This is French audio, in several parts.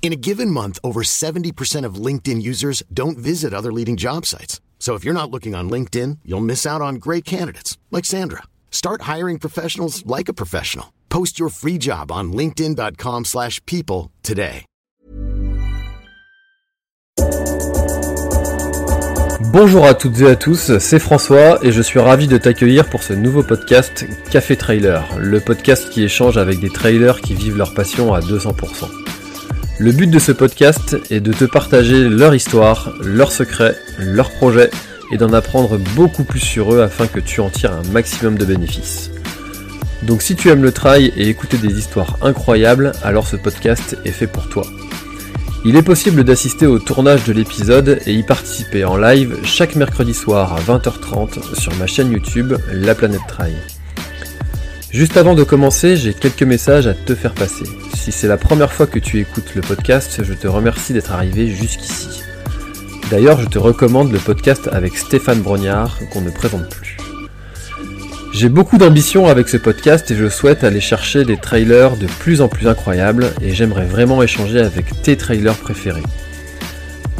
In a given month, over 70% of LinkedIn users don't visit other leading job sites. So if you're not looking on LinkedIn, you'll miss out on great candidates like Sandra. Start hiring professionals like a professional. Post your free job on linkedin.com/people today. Bonjour à toutes et à tous, c'est François et je suis ravi de t'accueillir pour ce nouveau podcast Café Trailer, le podcast qui échange avec des trailers qui vivent leur passion à 200%. Le but de ce podcast est de te partager leur histoire, leurs secrets, leurs projets et d'en apprendre beaucoup plus sur eux afin que tu en tires un maximum de bénéfices. Donc si tu aimes le trail et écouter des histoires incroyables, alors ce podcast est fait pour toi. Il est possible d'assister au tournage de l'épisode et y participer en live chaque mercredi soir à 20h30 sur ma chaîne YouTube La Planète Trail. Juste avant de commencer, j'ai quelques messages à te faire passer. Si c'est la première fois que tu écoutes le podcast, je te remercie d'être arrivé jusqu'ici. D'ailleurs, je te recommande le podcast avec Stéphane Brognard qu'on ne présente plus. J'ai beaucoup d'ambition avec ce podcast et je souhaite aller chercher des trailers de plus en plus incroyables et j'aimerais vraiment échanger avec tes trailers préférés.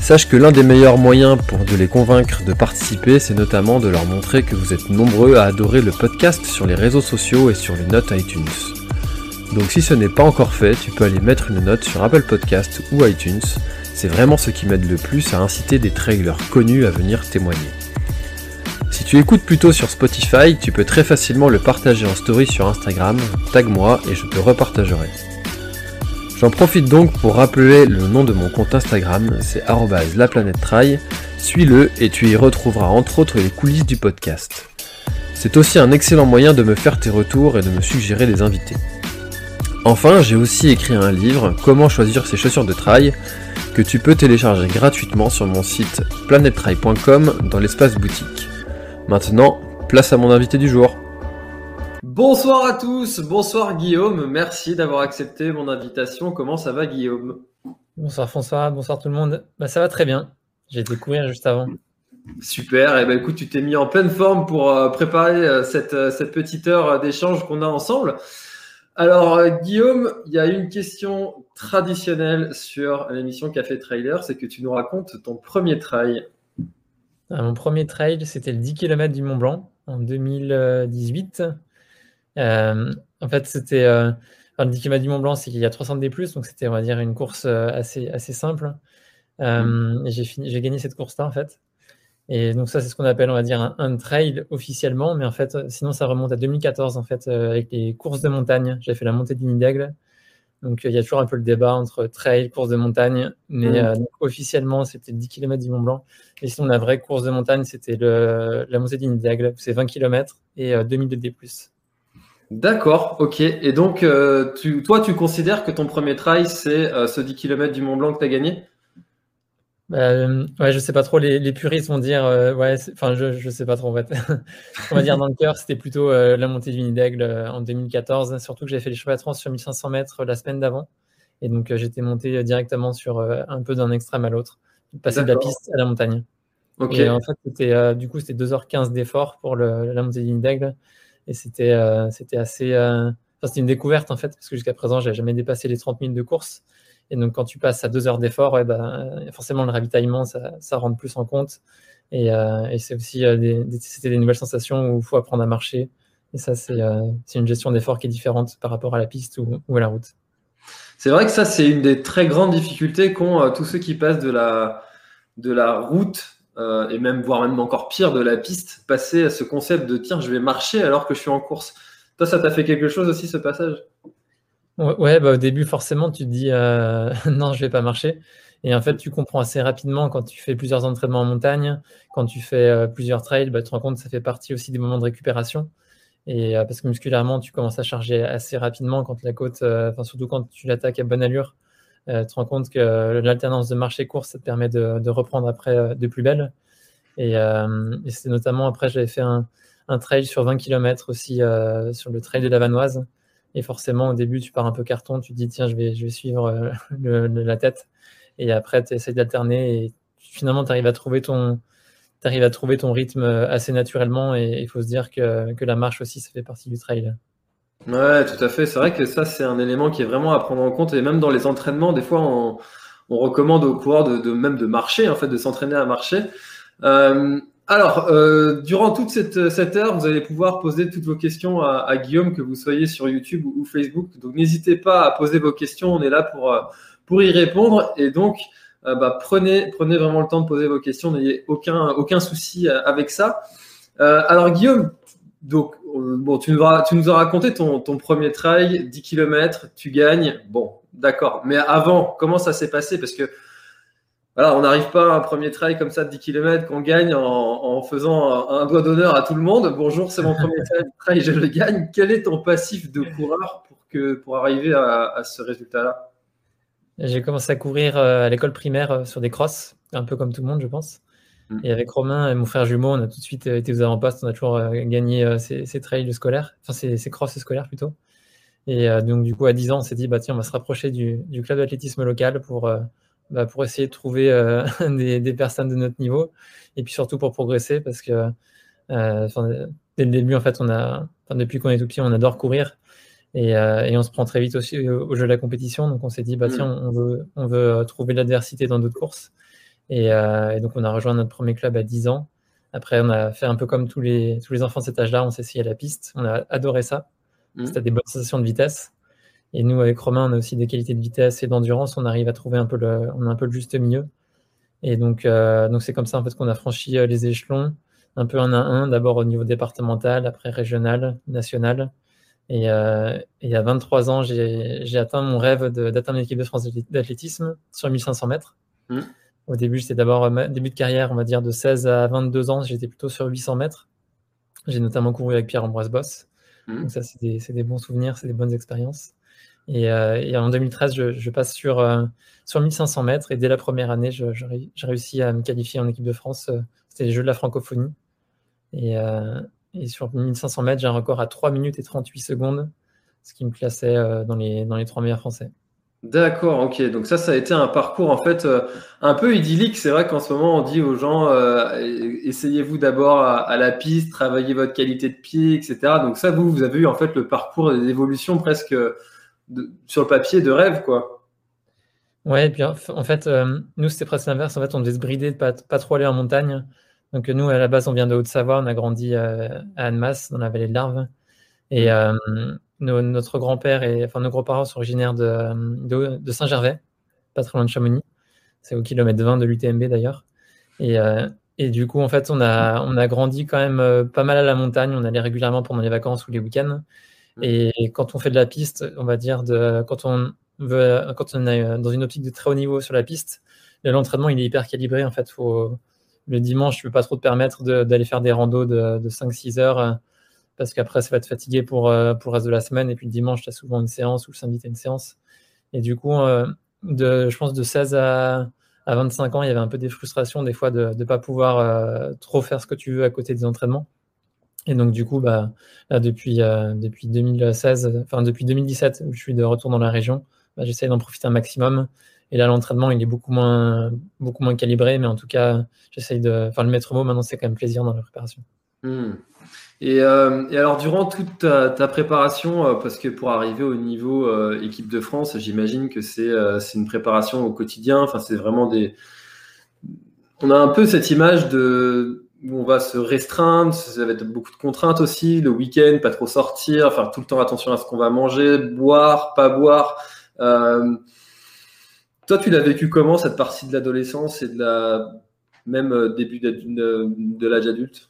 Sache que l'un des meilleurs moyens pour de les convaincre de participer, c'est notamment de leur montrer que vous êtes nombreux à adorer le podcast sur les réseaux sociaux et sur les notes iTunes. Donc si ce n'est pas encore fait, tu peux aller mettre une note sur Apple Podcast ou iTunes. C'est vraiment ce qui m'aide le plus à inciter des trailers connus à venir témoigner. Si tu écoutes plutôt sur Spotify, tu peux très facilement le partager en story sur Instagram, tag-moi et je te repartagerai. J'en profite donc pour rappeler le nom de mon compte Instagram, c'est @laplanètetrai. Suis-le et tu y retrouveras entre autres les coulisses du podcast. C'est aussi un excellent moyen de me faire tes retours et de me suggérer des invités. Enfin, j'ai aussi écrit un livre, Comment choisir ses chaussures de trail, que tu peux télécharger gratuitement sur mon site planettrail.com dans l'espace boutique. Maintenant, place à mon invité du jour. Bonsoir à tous, bonsoir Guillaume, merci d'avoir accepté mon invitation. Comment ça va Guillaume? Bonsoir François, bonsoir tout le monde. Bah, ça va très bien, j'ai été courir juste avant. Super, et ben écoute, tu t'es mis en pleine forme pour euh, préparer euh, cette, euh, cette petite heure d'échange qu'on a ensemble. Alors Guillaume, il y a une question traditionnelle sur l'émission Café Trailer, c'est que tu nous racontes ton premier trail. Ah, mon premier trail, c'était le 10 km du Mont Blanc en 2018. Euh, en fait, c'était euh, enfin, le 10 km du Mont Blanc, c'est qu'il y a 300 D+, donc c'était, on va dire, une course euh, assez, assez simple. Et j'ai gagné cette course-là, en fait. Et donc ça, c'est ce qu'on appelle, on va dire, un, un trail officiellement, mais en fait, sinon, ça remonte à 2014, en fait, euh, avec les courses de montagne. J'avais fait la montée du Nid d'Aigle. Donc il y a toujours un peu le débat entre trail, course de montagne, mais euh, donc, officiellement, c'était 10 km du Mont Blanc. Et sinon, la vraie course de montagne, c'était la montée du Nid d'Aigle, c'est 20 km et euh, 2000 de D+. D'accord, ok. Et donc, euh, tu, toi, tu considères que ton premier trail, c'est euh, ce 10 km du Mont Blanc que tu as gagné? Euh, ouais, je sais pas trop. Les, les puristes vont dire, euh, ouais, enfin, je, je sais pas trop en fait. On va dire dans le cœur, c'était plutôt euh, la montée du Nid d'Aigle en 2014. Surtout que j'avais fait les championnats de France sur 1500 mètres la semaine d'avant, et donc j'étais monté directement sur un peu d'un extrême à l'autre, passer de la piste à la montagne. Ok. Et en fait, c'était du coup, c'était 2h15 d'effort pour le, la montée du Nid d'Aigle, et c'était euh, c'était assez, euh, c'était une découverte en fait, parce que jusqu'à présent, j'avais jamais dépassé les 30 minutes de course. Et donc, quand tu passes à deux heures d'effort, ouais, ben, forcément, le ravitaillement, ça, ça rentre plus en compte. Et, euh, et c'est aussi des, c'était des nouvelles sensations où il faut apprendre à marcher. Et ça, c'est c'est une gestion d'effort qui est différente par rapport à la piste ou, ou à la route. C'est vrai que ça, c'est une des très grandes difficultés qu'ont tous ceux qui passent de la, de la route euh, et même, voire même encore pire, de la piste, passer à ce concept de tiens, je vais marcher alors que je suis en course. Toi, ça t'a fait quelque chose aussi, ce passage? Ouais, bah, au début, forcément, tu te dis euh, non, je vais pas marcher. Et en fait, tu comprends assez rapidement quand tu fais plusieurs entraînements en montagne, quand tu fais euh, plusieurs trails, bah, tu te rends compte que ça fait partie aussi des moments de récupération. Et parce que musculairement, tu commences à charger assez rapidement quand la côte, enfin surtout quand tu l'attaques à bonne allure, tu te rends compte que l'alternance de marche et course, ça te permet de, reprendre après de plus belle. Et, et c'était notamment après, j'avais fait un, trail sur 20 km aussi sur le trail de la Vanoise. Et forcément, au début, tu pars un peu carton, tu te dis, tiens, je vais, je vais suivre la tête. Et après, tu essaies d'alterner et finalement, tu arrives à trouver ton, à trouver ton rythme euh, assez naturellement et il faut se dire que, que, la marche aussi, ça fait partie du trail. Ouais, tout à fait. C'est vrai que ça, c'est un élément qui est vraiment à prendre en compte. Et même dans les entraînements, des fois, on, recommande aux coureurs de, même de marcher, en fait, de s'entraîner à marcher. Euh, alors, euh, durant toute cette, heure, vous allez pouvoir poser toutes vos questions à, Guillaume, que vous soyez sur YouTube ou, Facebook. Donc, n'hésitez pas à poser vos questions. On est là pour, euh, pour y répondre. Et donc, bah, prenez, prenez vraiment le temps de poser vos questions, n'ayez aucun, aucun souci avec ça. Alors Guillaume, donc, bon, tu, nous as, raconté ton, premier trail, 10 km, tu gagnes. Bon, d'accord. Mais avant, comment ça s'est passé? Parce que on n'arrive pas à un premier trail comme ça de 10 km qu'on gagne en, faisant un, doigt d'honneur à tout le monde. Bonjour, c'est mon premier trail, je le gagne. Quel est ton passif de coureur pour arriver à, à ce résultat-là? J'ai commencé à courir euh, à l'école primaire euh, sur des crosses, un peu comme tout le monde, je pense. Mm. Et avec Romain et mon frère jumeau, on a tout de suite euh, été aux avant-postes, on a toujours gagné ces, trails scolaires, enfin ces, crosses scolaires plutôt. Et donc, du coup, à 10 ans, on s'est dit, bah, tiens, on va se rapprocher du, club d'athlétisme local pour, bah, pour essayer de trouver des, personnes de notre niveau et puis surtout pour progresser parce que dès le début, en fait, on a, depuis qu'on est tout petit, on adore courir. Euh, et, on se prend très vite aussi au, jeu de la compétition. Donc on s'est dit, bah, tiens, mm. on veut, on veut euh, trouver l'adversité dans d'autres courses. Euh, et, donc on a rejoint notre premier club à 10 ans. Après, on a fait un peu comme tous les, tous les enfants de cet âge-là, on s'est essayé à la piste. On a adoré ça. Mm. C'était des bonnes sensations de vitesse. Et nous, avec Romain, on a aussi des qualités de vitesse et d'endurance. On arrive à trouver un peu le, on a un peu le juste milieu. Et donc, donc c'est comme ça en fait qu'on a franchi les échelons, un peu un à un, d'abord au niveau départemental, après régional, national. Et, euh, il y a 23 ans, j'ai atteint mon rêve d'atteindre l'équipe de France d'athlétisme sur 1500 mètres. Mmh. Au début, c'était d'abord début de carrière, on va dire de 16 à 22 ans, j'étais plutôt sur 800 mètres. J'ai notamment couru avec Pierre-Ambroise Boss. Mmh. Donc ça, c'est des, des, bons souvenirs, c'est des bonnes expériences. Et, euh, et, en 2013, je, je passe sur, euh, sur 1500 mètres et dès la première année, j'ai réussi à me qualifier en équipe de France. Euh, c'était les Jeux de la francophonie. Et, euh, et sur 1500 mètres, j'ai un record à 3 minutes et 38 secondes, ce qui me classait euh, dans les, dans les 3 meilleurs français. D'accord, ok. Donc ça, ça a été un parcours en fait euh, un peu idyllique. C'est vrai qu'en ce moment, on dit aux gens, euh, essayez-vous d'abord à, la piste, travaillez votre qualité de pied, etc. Donc ça, vous, vous avez eu en fait le parcours d'évolution presque sur le papier de rêve, quoi. Ouais, et puis en fait, nous, c'était presque l'inverse. En fait, on devait se brider de pas, pas trop aller en montagne. Donc nous, à la base, on vient de Haute-Savoie, on a grandi euh, à Annemasse, dans la vallée de l'Arve. Et euh, notre grand-père et enfin nos grands-parents sont originaires de, de, Saint-Gervais, pas très loin de Chamonix. C'est au kilomètre 20 de l'UTMB d'ailleurs. Et, euh, et, du coup, en fait, on a, on a grandi quand même pas mal à la montagne. On allait régulièrement pendant les vacances ou les week-ends. Mmh. Et quand on fait de la piste, on va dire, de, quand on veut, quand on est dans une optique de très haut niveau sur la piste, l'entraînement il est hyper calibré. En fait, faut, le dimanche, tu peux pas trop te permettre d'aller faire des randos de, 5-6 heures euh, parce qu'après, ça va te fatiguer pour, euh, pour le reste de la semaine. Et puis le dimanche, tu as souvent une séance ou le samedi, tu as une séance. Et du coup, euh, de, je pense de 16 à, à 25 ans, il y avait un peu des frustrations des fois de ne pas pouvoir trop faire ce que tu veux à côté des entraînements. Et donc, du coup, bah, depuis, depuis 2016, enfin depuis 2017, où je suis de retour dans la région, bah, j'essaie d'en profiter un maximum. Et là, l'entraînement, il est beaucoup moins, beaucoup moins calibré, mais en tout cas, j'essaye de. Enfin, le maître mot, maintenant, c'est quand même plaisir dans la préparation. Hmm. Et, euh, et, alors, durant toute ta, préparation, euh, parce que pour arriver au niveau euh, équipe de France, j'imagine que c'est une préparation au quotidien. Enfin, c'est vraiment des. On a un peu cette image de où on va se restreindre, ça va être beaucoup de contraintes aussi, le week-end, pas trop sortir, faire tout le temps attention à ce qu'on va manger, boire, pas boire. Toi, tu l'as vécu comment cette partie de l'adolescence et de la même début de, l'âge adulte?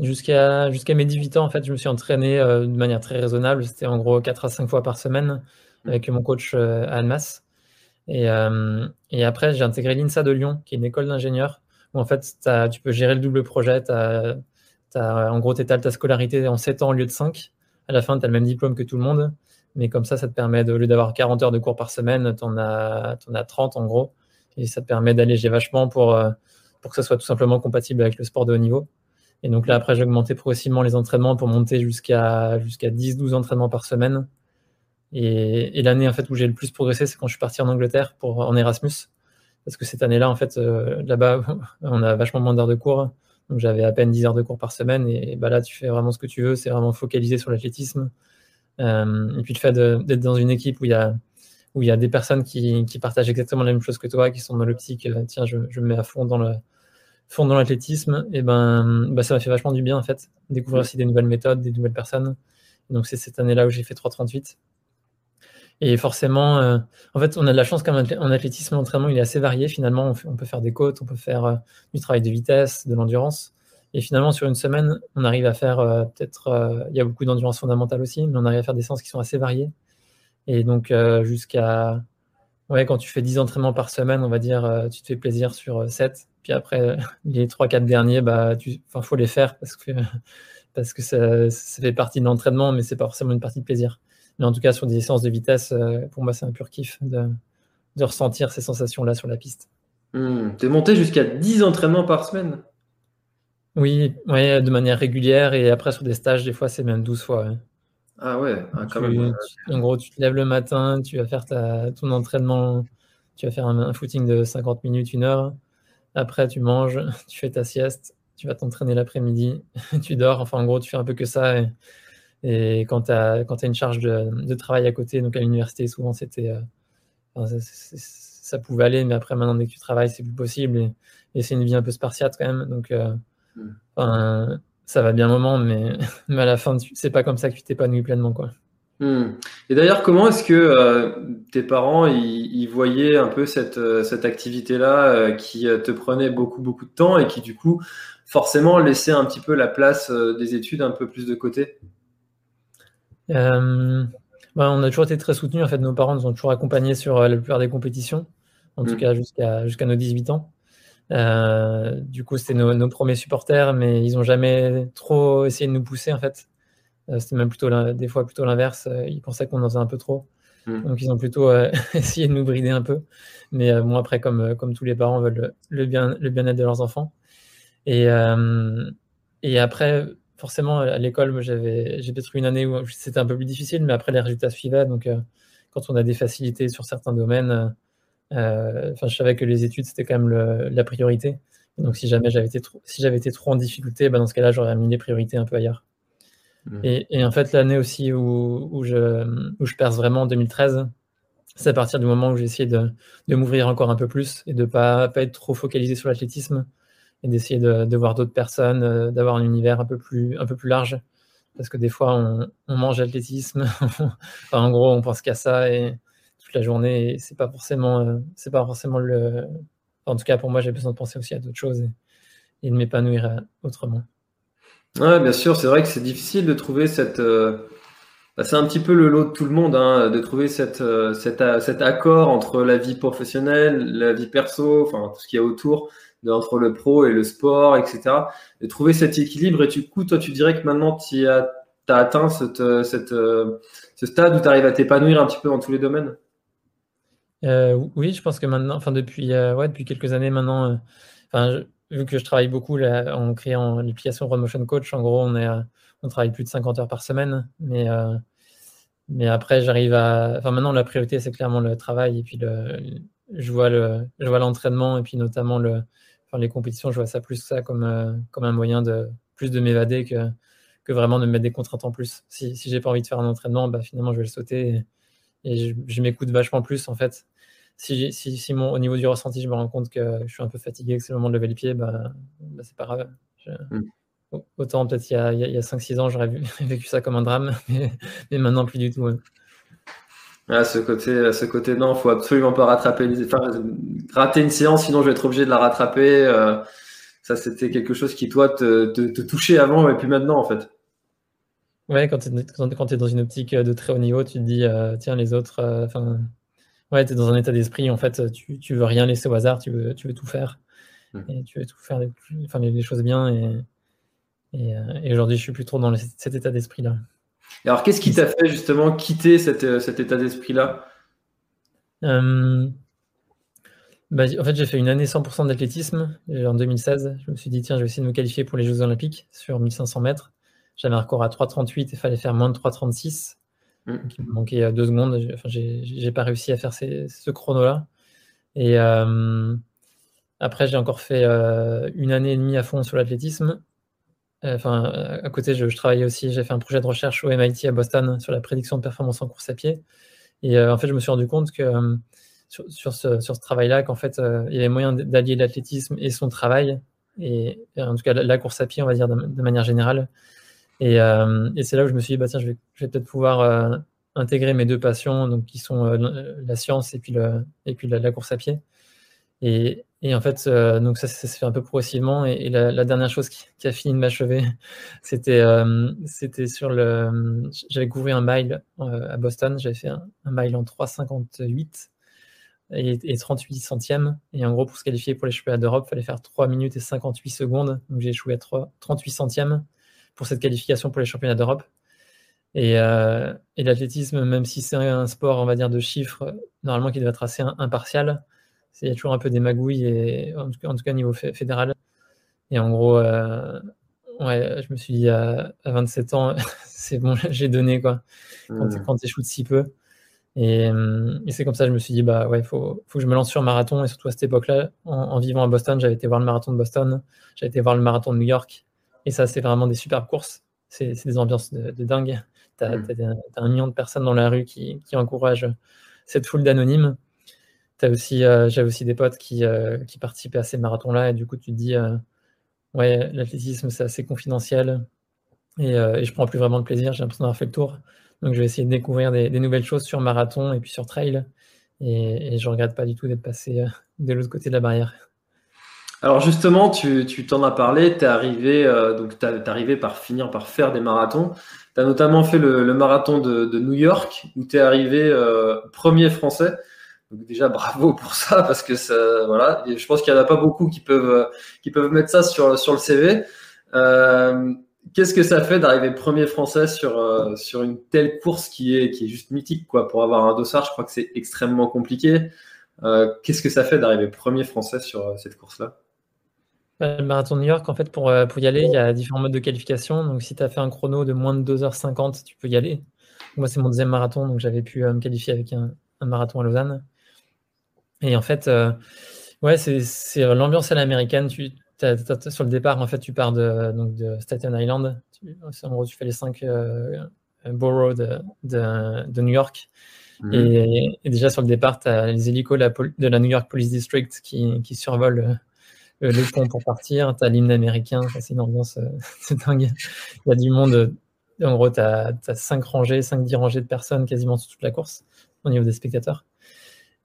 Jusqu'à jusqu'à mes 18 ans, en fait, je me suis entraîné euh, de manière très raisonnable. C'était en gros 4 à 5 fois par semaine mmh. avec mon coach euh, à Annemasse. Et, et après, j'ai intégré l'INSA de Lyon, qui est une école d'ingénieurs, où en fait, tu peux gérer le double projet. As, as, en gros, tu étales ta scolarité en 7 ans au lieu de 5. À la fin, tu as le même diplôme que tout le monde. Mais comme ça, ça te permet, de, au lieu d'avoir 40 heures de cours par semaine, tu en, as, en as 30 en gros. Et ça te permet d'alléger vachement pour, euh, pour que ça soit tout simplement compatible avec le sport de haut niveau. Et donc là, après, j'ai augmenté progressivement les entraînements pour monter jusqu'à jusqu'à 10-12 entraînements par semaine. Et, l'année en fait où j'ai le plus progressé, c'est quand je suis parti en Angleterre pour en Erasmus, parce que cette année-là, en fait, euh, là-bas, on a vachement moins d'heures de cours. Donc j'avais à peine 10 heures de cours par semaine, et bah là, tu fais vraiment ce que tu veux. C'est vraiment focalisé sur l'athlétisme. Euh, et puis le fait d'être dans une équipe où il y a où il y a des personnes qui, qui, partagent exactement la même chose que toi, qui sont dans l'optique, euh, tiens, je, je, me mets à fond dans le fond dans l'athlétisme, et ben, bah, ça m'a fait vachement du bien en fait, découvrir aussi des nouvelles méthodes, des nouvelles personnes. donc c'est cette année-là où j'ai fait 3,38. Et forcément, euh, en fait, on a de la chance qu'en athlétisme, l'entraînement, il est assez varié. Finalement, on, peut faire des côtes, on peut faire euh, du travail de vitesse, de l'endurance. Et finalement, sur une semaine, on arrive à faire euh, peut-être, il y a beaucoup d'endurance fondamentale aussi, mais on arrive à faire des séances qui sont assez variées. Et donc, jusqu'à, ouais, quand tu fais 10 entraînements par semaine, on va dire, tu te fais plaisir sur 7. Puis après, les 3-4 derniers, bah, tu, faut les faire parce que, parce que ça, ça fait partie de l'entraînement, mais c'est pas forcément une partie de plaisir. Mais en tout cas, sur des séances de vitesse, euh, pour moi, c'est un pur kiff de, ressentir ces sensations-là sur la piste. Hmm. Tu es monté jusqu'à 10 entraînements par semaine? Oui, ouais, de manière régulière. Et après, sur des stages, des fois, c'est même 12 fois. Ah ouais, ah, quand même. en gros, tu te lèves le matin, tu vas faire ta, ton entraînement, tu vas faire un, footing de 50 minutes, une heure. Après, tu manges, tu fais ta sieste, tu vas t'entraîner l'après-midi, tu dors. Enfin, en gros, tu fais un peu que ça. Et, et quand tu as, as, une charge de, travail à côté, donc à l'université, souvent c'était. Euh, ça, pouvait aller, mais après, maintenant, dès que tu travailles, c'est plus possible. Et, c'est une vie un peu spartiate quand même. Donc, euh, hmm. ça va bien un moment, mais, mais à la fin, c'est pas comme ça que tu t'épanouis pleinement. Quoi. Hmm. Et d'ailleurs, comment est-ce que euh, tes parents ils, voyaient un peu cette, cette activité-là qui te prenait beaucoup, beaucoup de temps et qui, du coup, forcément laissait un petit peu la place des études un peu plus de côté? Euh, bah, on a toujours été très soutenus. En fait, nos parents nous ont toujours accompagnés sur euh, la plupart des compétitions, en tout mm. cas jusqu'à jusqu'à nos 18 ans. Euh, du coup, c'était nos, premiers supporters, mais ils n'ont jamais trop essayé de nous pousser en fait. C'était même plutôt des fois plutôt l'inverse. ils pensaient qu'on en faisait un peu trop. Mm. Donc ils ont plutôt essayé de nous brider un peu. Mais bon, après, comme, comme tous les parents veulent le, bien, le bien-être de leurs enfants. Et, et après, forcément, à l'école, j'avais, j'ai peut-être eu une année où c'était un peu plus difficile, mais après, les résultats suivaient. Donc, euh, quand on a des facilités sur certains domaines, euh, enfin, je savais que les études, c'était quand même la priorité. Donc, si jamais j'avais été trop, si j'avais été trop en difficulté, bah, dans ce cas-là, j'aurais mis les priorités un peu ailleurs. Et, en fait, l'année aussi où, je, où perce vraiment en 2013, c'est à partir du moment où j'ai essayé de, m'ouvrir encore un peu plus et de ne pas, être trop focalisé sur l'athlétisme et d'essayer de, voir d'autres personnes, euh, d'avoir un univers un peu plus, large. Parce que des fois, on, mange l'athlétisme. en gros, on pense qu'à ça et toute la journée. C'est pas forcément, euh, c'est pas forcément le. en tout cas, pour moi, j'ai besoin de penser aussi à d'autres choses et, de m'épanouir euh, autrement. Ouais, bien sûr, c'est vrai que c'est difficile de trouver cette. Bah, c'est un petit peu le lot de tout le monde, hein, de trouver cette, cet, cet accord entre la vie professionnelle, la vie perso, enfin tout ce qu'il y a autour entre le pro et le sport, etc. De trouver cet équilibre. Et du coup, toi, tu dirais que maintenant, tu as, as, atteint cette, cette, euh, ce stade où tu arrives à t'épanouir un petit peu dans tous les domaines? Euh, Oui, je pense que maintenant, enfin depuis, euh, ouais, depuis quelques années maintenant, vu que je travaille beaucoup là, en créant l'application Motion Coach, en gros, on, est, on travaille plus de 50 heures par semaine. Mais, mais après, j'arrive à. Enfin, maintenant, la priorité, c'est clairement le travail et puis le, je vois le, je vois l'entraînement et puis notamment le, les compétitions, je vois ça plus ça comme, euh, comme un moyen de plus de m'évader que, que vraiment de me mettre des contraintes en plus. Si, si j'ai pas envie de faire un entraînement, bah, finalement, je vais le sauter et, je, m'écoute vachement plus en fait. Si, si, si mon, au niveau du ressenti, je me rends compte que je suis un peu fatigué, que c'est le moment de lever les pieds, bah, bah c'est pas grave. Mm. Autant peut-être il y a, a 5-6 ans, j'aurais vécu ça comme un drame, mais, mais maintenant plus du tout. À ce côté, à ce côté, non, faut absolument pas rattraper enfin, rater une séance, sinon je vais être obligé de la rattraper. Euh, ça, c'était quelque chose qui, toi, te, te, touchait avant et puis maintenant, en fait. Ouais, quand tu es, dans une optique de très haut niveau, tu te dis, euh, tiens, les autres, euh, ouais, tu es dans un état d'esprit, en fait, tu, tu veux rien laisser au hasard, tu veux, tu veux tout faire. Mmh. Et tu veux tout faire, les, enfin, les, choses bien. Et, et, aujourd'hui, je suis plus trop dans cet état d'esprit-là. Alors, qu'est-ce qui t'a fait justement quitter cet état d'esprit-là? Bah, en fait, j'ai fait une année 100% d'athlétisme en 2016. Je me suis dit, tiens, je vais essayer de me qualifier pour les Jeux Olympiques sur 1500 mètres. J'avais un record à 3,38 et il fallait faire moins de 3,36. Mm. il me manquait euh, deux secondes. Enfin, j'ai pas réussi à faire ce chrono-là. Et euh, après, j'ai encore fait euh, une année et demie à fond sur l'athlétisme. Enfin, à côté, je, travaillais aussi. J'ai fait un projet de recherche au MIT à Boston sur la prédiction de performance en course à pied. Et en fait, je me suis rendu compte que sur, ce, travail-là qu'en fait, euh, il y avait moyen d'allier l'athlétisme et son travail, et, en tout cas la, course à pied, on va dire, de, manière générale. Et, euh, et c'est là où je me suis dit, bah, tiens, je vais, peut-être pouvoir euh, intégrer mes deux passions, donc, qui sont la science et puis, et puis la, course à pied. Et, et en fait, donc ça, ça, se fait un peu progressivement. Et, la, dernière chose qui, a fini de m'achever, c'était sur le. J'avais couvert un mile à Boston. J'avais fait un, mile en 3,58 et, 38 centièmes. Et en gros, pour se qualifier pour les championnats d'Europe, il fallait faire 3 minutes et 58 secondes. Donc j'ai échoué à 3, 38 centièmes pour cette qualification pour les championnats d'Europe. Et, euh, et l'athlétisme, même si c'est un sport, on va dire, de chiffres, normalement qui doit être assez impartial, il y a toujours un peu des magouilles, et, en, tout cas, en tout cas au niveau fédéral. Et en gros, euh, ouais, je me suis dit à, 27 ans, c'est bon, j'ai donné quoi. Quand, mmh. quand tu échoues de si peu. Euh, et, c'est comme ça que je me suis dit, bah ouais, il faut, faut, que je me lance sur un marathon. Et surtout à cette époque-là, en, vivant à Boston, j'avais été voir le marathon de Boston, j'avais été voir le marathon de New York. Et ça, c'est vraiment des superbes courses. C'est des ambiances de, dingue. Tu as, mm. un million de personnes dans la rue qui, qui encouragent cette foule d'anonymes. aussi, euh, j'avais aussi des potes qui, euh, qui, participaient à ces marathons-là. Et du coup, tu te dis, ouais, l'athlétisme, c'est assez confidentiel. Et, et, je prends plus vraiment de plaisir. J'ai l'impression d'avoir fait le tour. Donc je vais essayer de découvrir des, nouvelles choses sur marathon et puis sur trail. Et, je ne regrette pas du tout d'être passé euh, de l'autre côté de la barrière. Alors justement, tu t'en as parlé, tu es arrivé, euh, donc arrivé par finir par faire des marathons. Tu as notamment fait le, marathon de, New York où tu es arrivé euh, premier français. Donc déjà bravo pour ça parce que ça, voilà, je pense qu'il n'y en a pas beaucoup qui peuvent, qui peuvent mettre ça sur, sur le CV. Qu'est-ce que ça fait d'arriver premier français sur, euh, sur une telle course qui est, qui est juste mythique quoi Pour avoir un dossard, je crois que c'est extrêmement compliqué. Euh, qu'est-ce que ça fait d'arriver premier français sur euh, cette course-là? Le marathon de New York, en fait, pour, pour y aller, il y a différents modes de qualification. Donc, si tu as fait un chrono de moins de 2h50, tu peux y aller. Moi, c'est mon deuxième marathon, donc j'avais pu me qualifier avec un, marathon à Lausanne. Et en fait, ouais, c'est l'ambiance à l'américaine. Tu sur le départ, en fait, tu pars de, donc de Staten Island. en gros, tu fais les cinq euh, boroughs de, de, New York. Mhm. Et, déjà, sur le départ, tu as les hélicos de la, New York Police District qui, qui survolent euh, le pont pour partir. Tu as l'hymne américain. C'est une ambiance c'est dingue. Il y a du monde. En gros, tu as, as 5 rangées, 5-10 rangées de personnes quasiment sur toute la course au niveau des spectateurs.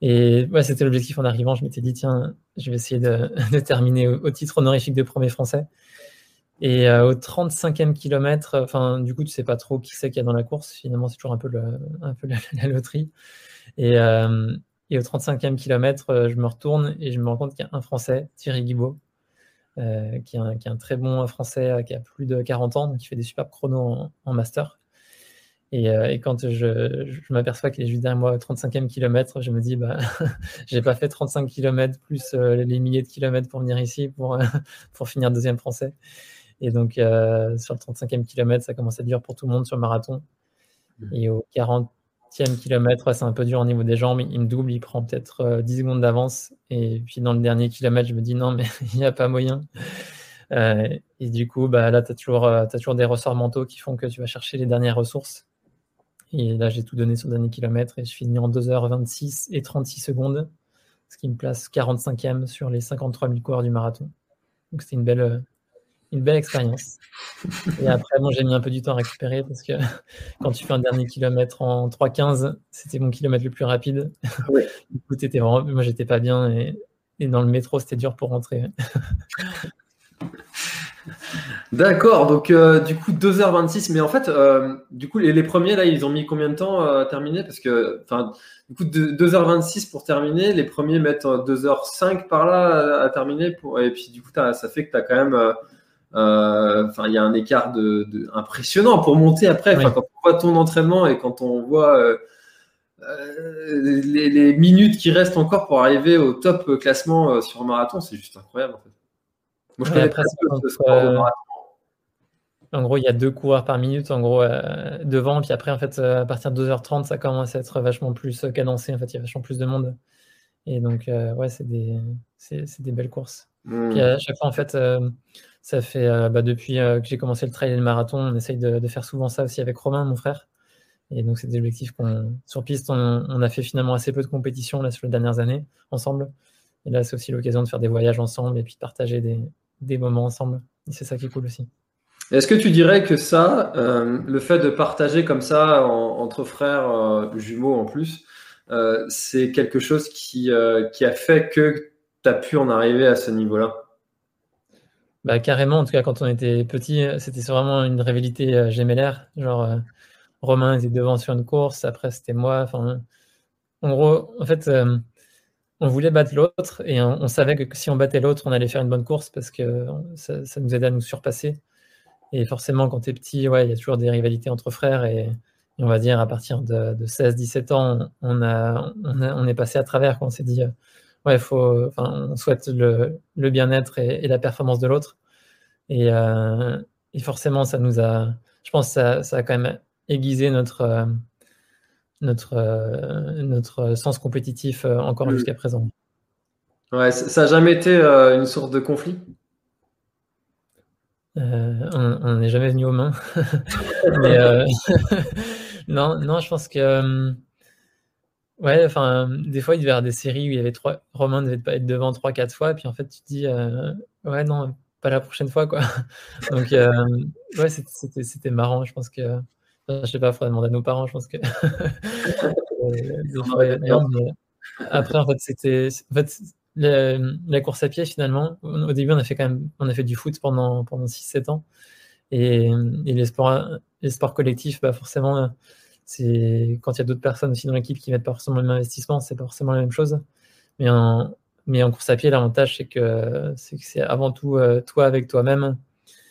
Et c'était l'objectif en arrivant. Je m'étais dit, tiens, je vais essayer de, terminer au, titre honorifique de premier français. Et euh, au 35e kilomètre, enfin, du coup, tu sais pas trop qui c'est qu'il y a dans la course. Finalement, c'est toujours un peu, la, loterie. Euh, et, au 35e kilomètre, euh, je me retourne et je me rends compte qu'il y a un Français, Thierry Guibaud, qui, est un, qui, est un, très bon Français qui a plus de 40 ans, donc qui fait des superbes chronos en master. Euh, et, quand je, m'aperçois qu'il est juste derrière moi au 35e kilomètre, je me dis, bah, j'ai pas fait 35 km plus euh, les milliers de kilomètres pour venir ici pour, euh, pour finir deuxième français. Et donc, sur le 35e kilomètre, ça commence à être dur pour tout le monde sur le marathon. Mmh. Et au 40e kilomètre, c'est un peu dur au niveau des jambes. Il me double, il prend peut-être 10 secondes d'avance. Et puis dans le dernier kilomètre, je me dis, non, mais il n'y a pas moyen. et du coup, bah, là, tu as, as, toujours des ressorts mentaux qui font que tu vas chercher les dernières ressources. Et là, j'ai tout donné sur le dernier kilomètre et je finis en 2h26 et 36 secondes, ce qui me place 45e sur les 53 000 coureurs du marathon. Donc, c'était une belle, euh, une belle expérience. Et après, bon, j'ai mis un peu du temps à récupérer parce que quand tu fais un dernier kilomètre en 3,15, c'était mon kilomètre le plus rapide. du coup, étais vraiment, moi, j'étais pas bien et, et dans le métro, c'était dur pour rentrer. D'accord, donc euh, du coup 2h26, mais en fait, euh, du coup les, premiers là, ils ont mis combien de temps à terminer? Parce que, enfin, du coup 2h26 pour terminer, les premiers mettent 2h05 par là à, terminer, pour, et puis du coup ça fait que tu as quand même Enfin, il y a un écart de, impressionnant pour monter après. Quand on voit ton entraînement et quand on voit les, minutes qui restent encore pour arriver au top classement sur un marathon, c'est juste incroyable en fait. Moi, je connais pas en gros, il y a deux coureurs par minute, en gros, euh, devant. Puis après, en fait, euh, à partir de 2h30, ça commence à être vachement plus euh, cadencé. En fait, il y a vachement plus de monde. Et donc, ouais, c'est des, des, belles courses. Mmh. Puis à chaque fois, en fait, ça fait bah, depuis que j'ai commencé le trail et le marathon, on essaye de, faire souvent ça aussi avec Romain, mon frère. Et donc, c'est des objectifs qu'on. Sur piste, on, a fait finalement assez peu de compétitions là, sur les dernières années ensemble. Et là, c'est aussi l'occasion de faire des voyages ensemble et puis de partager des, des moments ensemble. Et c'est ça qui est cool aussi. Est-ce que tu dirais que ça, euh, le fait de partager comme ça entre frères euh, jumeaux en plus, euh, c'est quelque chose qui, qui, a fait que tu pu en arriver à ce niveau-là bah, Carrément, en tout cas quand on était petit, c'était vraiment une rivalité gémellaire. Genre, Romain était devant sur une course, après c'était moi. En gros, en fait, on voulait battre l'autre et on, savait que si on battait l'autre, on allait faire une bonne course parce que ça, nous aidait à nous surpasser. Et forcément, quand tu es petit, il y a toujours des rivalités entre frères. Et, on va dire, à partir de, 16-17 ans, on, est passé à travers on s'est dit, euh, ouais, faut, on souhaite le, bien-être et, la performance de l'autre. Euh, et, forcément, ça nous a, je pense, ça, ça a quand même aiguisé notre, euh, notre, notre sens compétitif encore mmh. jusqu'à présent. Ouais, ça n'a jamais été une source de conflit? Euh, on n'est jamais venu aux mains. Mais, euh, non, non, je pense que. Euh, ouais, enfin, des fois, il devait y avoir des séries où il y avait trois. Romain devait pas être devant trois, quatre fois, et puis en fait, tu te dis, ouais, non, pas la prochaine fois, quoi. Donc, ouais, c'était marrant. Je pense que. Je sais pas, il faudrait demander à nos parents, je pense que. après, en fait, c'était. En fait, la, course à pied, finalement, au début, on a fait quand même, on a fait du foot pendant, pendant 6-7 ans. Et, les, sports, les sports collectifs, bah forcément, c'est quand il y a d'autres personnes aussi dans l'équipe qui mettent pas forcément le même investissement, c'est pas forcément la même chose. Mais en, mais en course à pied, l'avantage, c'est que c'est avant tout euh, toi avec toi-même.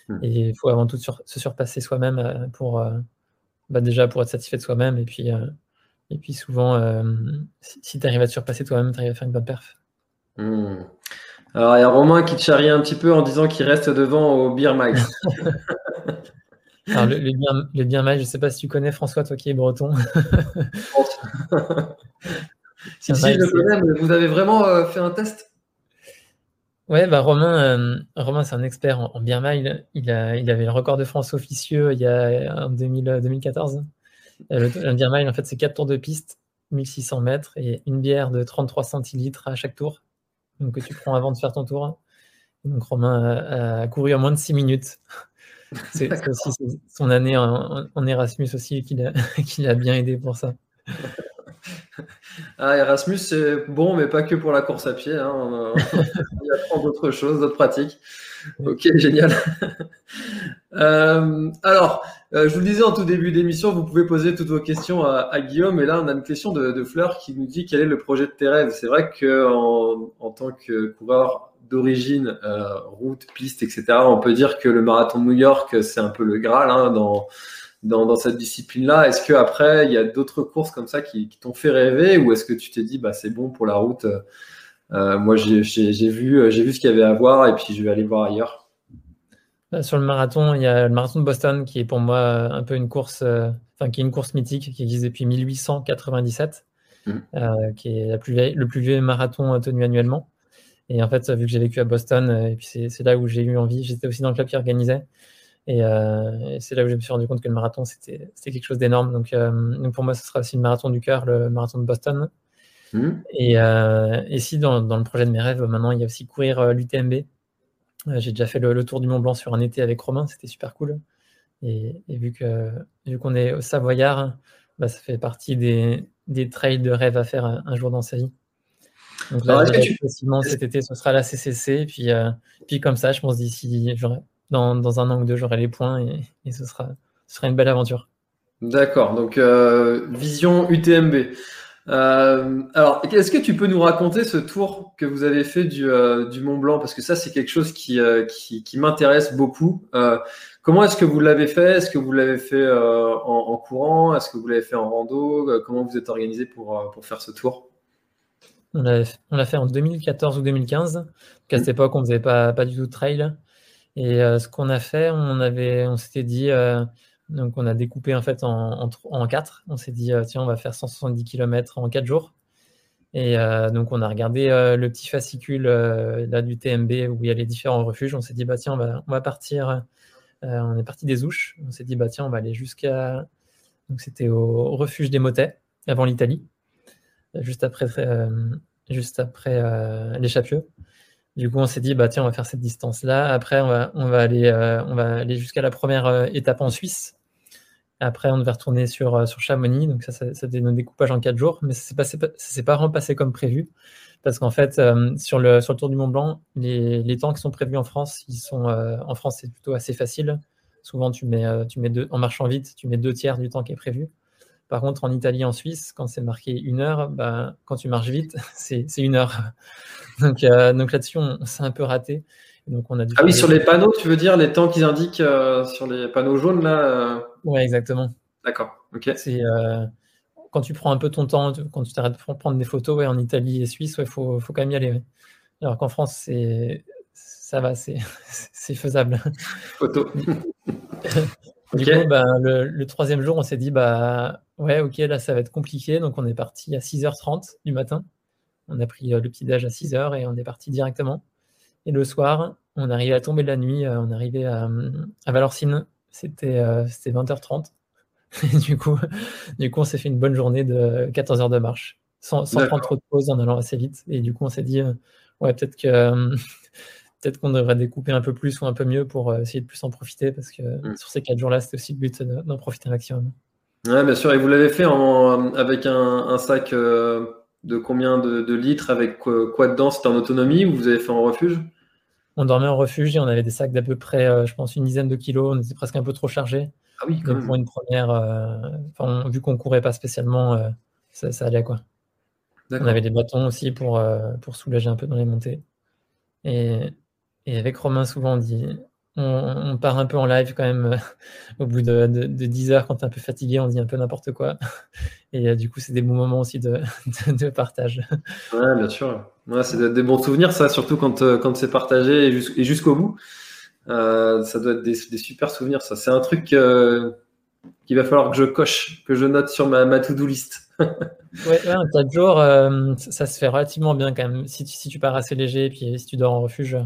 Hmm. Et il faut avant tout se surpasser soi-même euh, pour euh, bah déjà pour être satisfait de soi-même. Et puis, et puis souvent, si, si tu arrives à te surpasser toi-même, tu arrives à faire une bonne perf. Hmm. Alors, il y a Romain qui te charrie un petit peu en disant qu'il reste devant au Beer Mag. Alors, le, le, beer, Mag, je ne sais pas si tu connais François, toi qui es breton. si, si, je le connais, mais vous avez vraiment euh, fait un test? Ouais, bah Romain, euh, Romain c'est un expert en, en beer mile. Il, a, il avait le record de France officieux il y a en 2014. Euh, le, le beer mile, en fait, c'est 4 tours de piste, 1600 mètres et une bière de 33 centilitres à chaque tour donc, que tu prends avant de faire ton tour. donc Romain a, couru en moins de 6 minutes. C'est aussi son année en, Erasmus aussi qui l'a bien aidé pour ça. Ah, Erasmus, c'est bon, mais pas que pour la course à pied. Hein. On, y apprend d'autres choses, d'autres pratiques. Ok, génial. Euh, alors, euh, je vous le disais en tout début d'émission, vous pouvez poser toutes vos questions à, Guillaume. Et là, on a une question de, Fleur qui nous dit quel est le projet de tes rêves? C'est vrai qu'en en, tant que coureur d'origine, euh, route, piste, etc., on peut dire que le marathon de New York, c'est un peu le Graal hein, dans, dans, cette discipline-là. Est-ce qu'après, il y a d'autres courses comme ça qui, t'ont fait rêver ou est-ce que tu t'es dit, bah, c'est bon pour la route Moi, j'ai vu, vu ce qu'il y avait à voir et puis je vais aller voir ailleurs? Bah, sur le marathon, il y a le marathon de Boston qui est pour moi euh, un peu une course, euh, enfin qui est une course mythique qui existe depuis 1897, mmh. euh, qui est la plus le plus vieux marathon tenu annuellement. Et en fait, vu que j'ai vécu à Boston, et puis c'est là où j'ai eu envie, j'étais aussi dans le club qui organisait. Et, c'est là où je me suis rendu compte que le marathon, c'était quelque chose d'énorme. Donc, pour moi, ce sera aussi le marathon du cœur, le marathon de Boston. Mmh. Et, et, si dans, dans, le projet de mes rêves, maintenant, il y a aussi courir l'UTMB, j'ai déjà fait le, tour du Mont Blanc sur un été avec Romain, c'était super cool. Et, vu qu'on est au Savoyard, bah, ça fait partie des, des, trails de rêve à faire un, jour dans sa vie. Donc là, cet été, ce sera la CCC. Puis, euh, puis comme ça, je pense d'ici, dans, dans, un an ou deux, j'aurai les points et, et, ce, sera, ce sera une belle aventure. D'accord. Donc, euh, vision UTMB. Euh, alors, est-ce que tu peux nous raconter ce tour que vous avez fait du, du Mont Blanc? Parce que ça, c'est quelque chose qui, qui, qui m'intéresse beaucoup. comment est-ce que vous l'avez fait? Est-ce que vous l'avez fait en, en, courant? Est-ce que vous l'avez fait en rando? Comment vous êtes organisé pour, pour faire ce tour? On l'a fait en 2014 ou 2015. à cette époque, on ne faisait pas, pas du tout de trail. Et euh, ce qu'on a fait, on, avait, on s'était dit, euh, donc on a découpé en fait en, en, quatre. On s'est dit, euh, tiens, on va faire 170 km en quatre jours. Et donc on a regardé le petit fascicule là, du TMB où il y a les différents refuges. On s'est dit, bah tiens, on va, on va partir. on est parti des Ouches. On s'est dit, bah tiens, on va aller jusqu'à. Donc c'était au refuge des Motets, avant l'Italie juste après, euh, juste après euh, les Chapieux. Du coup, on s'est dit, bah, tiens, on va faire cette distance-là. Après, on va, on va aller, euh, aller jusqu'à la première étape en Suisse. Après, on devait retourner sur, sur Chamonix. Donc, ça, c'était notre découpage en quatre jours. Mais ça ne s'est pas repassé comme prévu. Parce qu'en fait, sur, le, sur le Tour du Mont Blanc, les, les temps qui sont prévus en France, ils sont, en France, c'est plutôt assez facile. Souvent, tu mets, tu mets deux, en marchant vite, tu mets deux tiers du temps qui est prévu. Par contre, en Italie, en Suisse, quand c'est marqué une heure, bah, quand tu marches vite, c'est une heure. donc, euh, donc là-dessus, on, s'est un peu raté. Donc on a ah oui, sur les panneaux, tu veux dire les temps qu'ils indiquent euh, sur les panneaux jaunes là euh Oui, exactement. D'accord. Ok. C'est quand tu prends un peu ton temps, quand tu t'arrêtes de prendre des photos, ouais, en Italie et Suisse, il faut, faut, quand même y aller. Alors qu'en France, c'est ça va, c'est faisable. Photo. Du coup, bah, le, troisième jour, on s'est dit, bah ouais, ok, là, ça va être compliqué. Donc, on est parti à 6h30 du matin. On a pris euh, le petit-déj à 6h et on est parti directement. Et le soir, on arrivait à tomber de la nuit. Euh, on arrivait à, à Valorcine. C'était 20h30. Euh, du, coup, du coup, on s'est fait une bonne journée de 14 heures de marche, sans, sans prendre trop de pause, en allant assez vite. Et du coup, on s'est dit, ouais, peut-être que peut-être qu'on devrait découper un peu plus ou un peu mieux pour essayer de plus en profiter parce que mm. sur ces quatre jours-là, c'était aussi le but d'en profiter un maximum. Oui, bien sûr. Et vous l'avez fait en, avec un, sac euh, de combien de, litres Avec quoi, dedans? C'était en autonomie ou vous avez fait en refuge? On dormait en refuge et on avait des sacs d'à peu près, euh, je pense, une dizaine de kilos. On était presque un peu trop chargés. Ah oui, quand même. Pour une première, vu qu'on courait pas spécialement, ça, ça, allait quoi. On avait des bâtons aussi pour, pour soulager un peu dans les montées. Et, et avec Romain, souvent, on dit, on, part un peu en live quand même euh, au bout de, 10 heures quand tu es un peu fatigué, on dit un peu n'importe quoi. Et euh, du coup, c'est des bons moments aussi de, partage. Ouais, bien sûr. Ouais, c'est des bons souvenirs, ça, surtout quand, euh, quand c'est partagé et jusqu'au bout. ça doit être des, super souvenirs, ça. C'est un truc qu'il va falloir que je coche, que je note sur ma, ma to-do list. ouais, ouais, 4 jours, ça se fait relativement bien quand même. Si tu, si tu pars assez léger et puis si tu dors en refuge,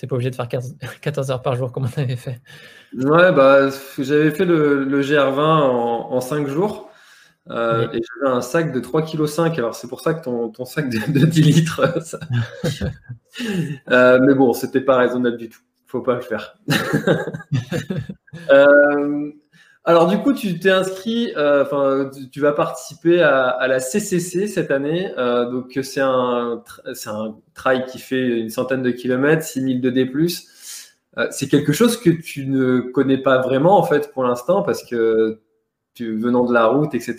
c'est pas obligé de faire 14 heures par jour comme on avait fait. Ouais, bah, j'avais fait le, GR20 en, 5 jours. Euh, et j'avais un sac de 3,5 kg. Alors c'est pour ça que ton, ton sac de, 10 litres. Ça... euh, mais bon, c'était pas raisonnable du tout. Faut pas le faire. euh, alors du coup, tu t'es inscrit, euh, enfin, tu, vas participer à, la CCC cette année. Euh, donc c'est un, c'est un trail qui fait une centaine de kilomètres, 6000 de D+. Euh, c'est quelque chose que tu ne connais pas vraiment en fait pour l'instant parce que tu venant de la route, etc.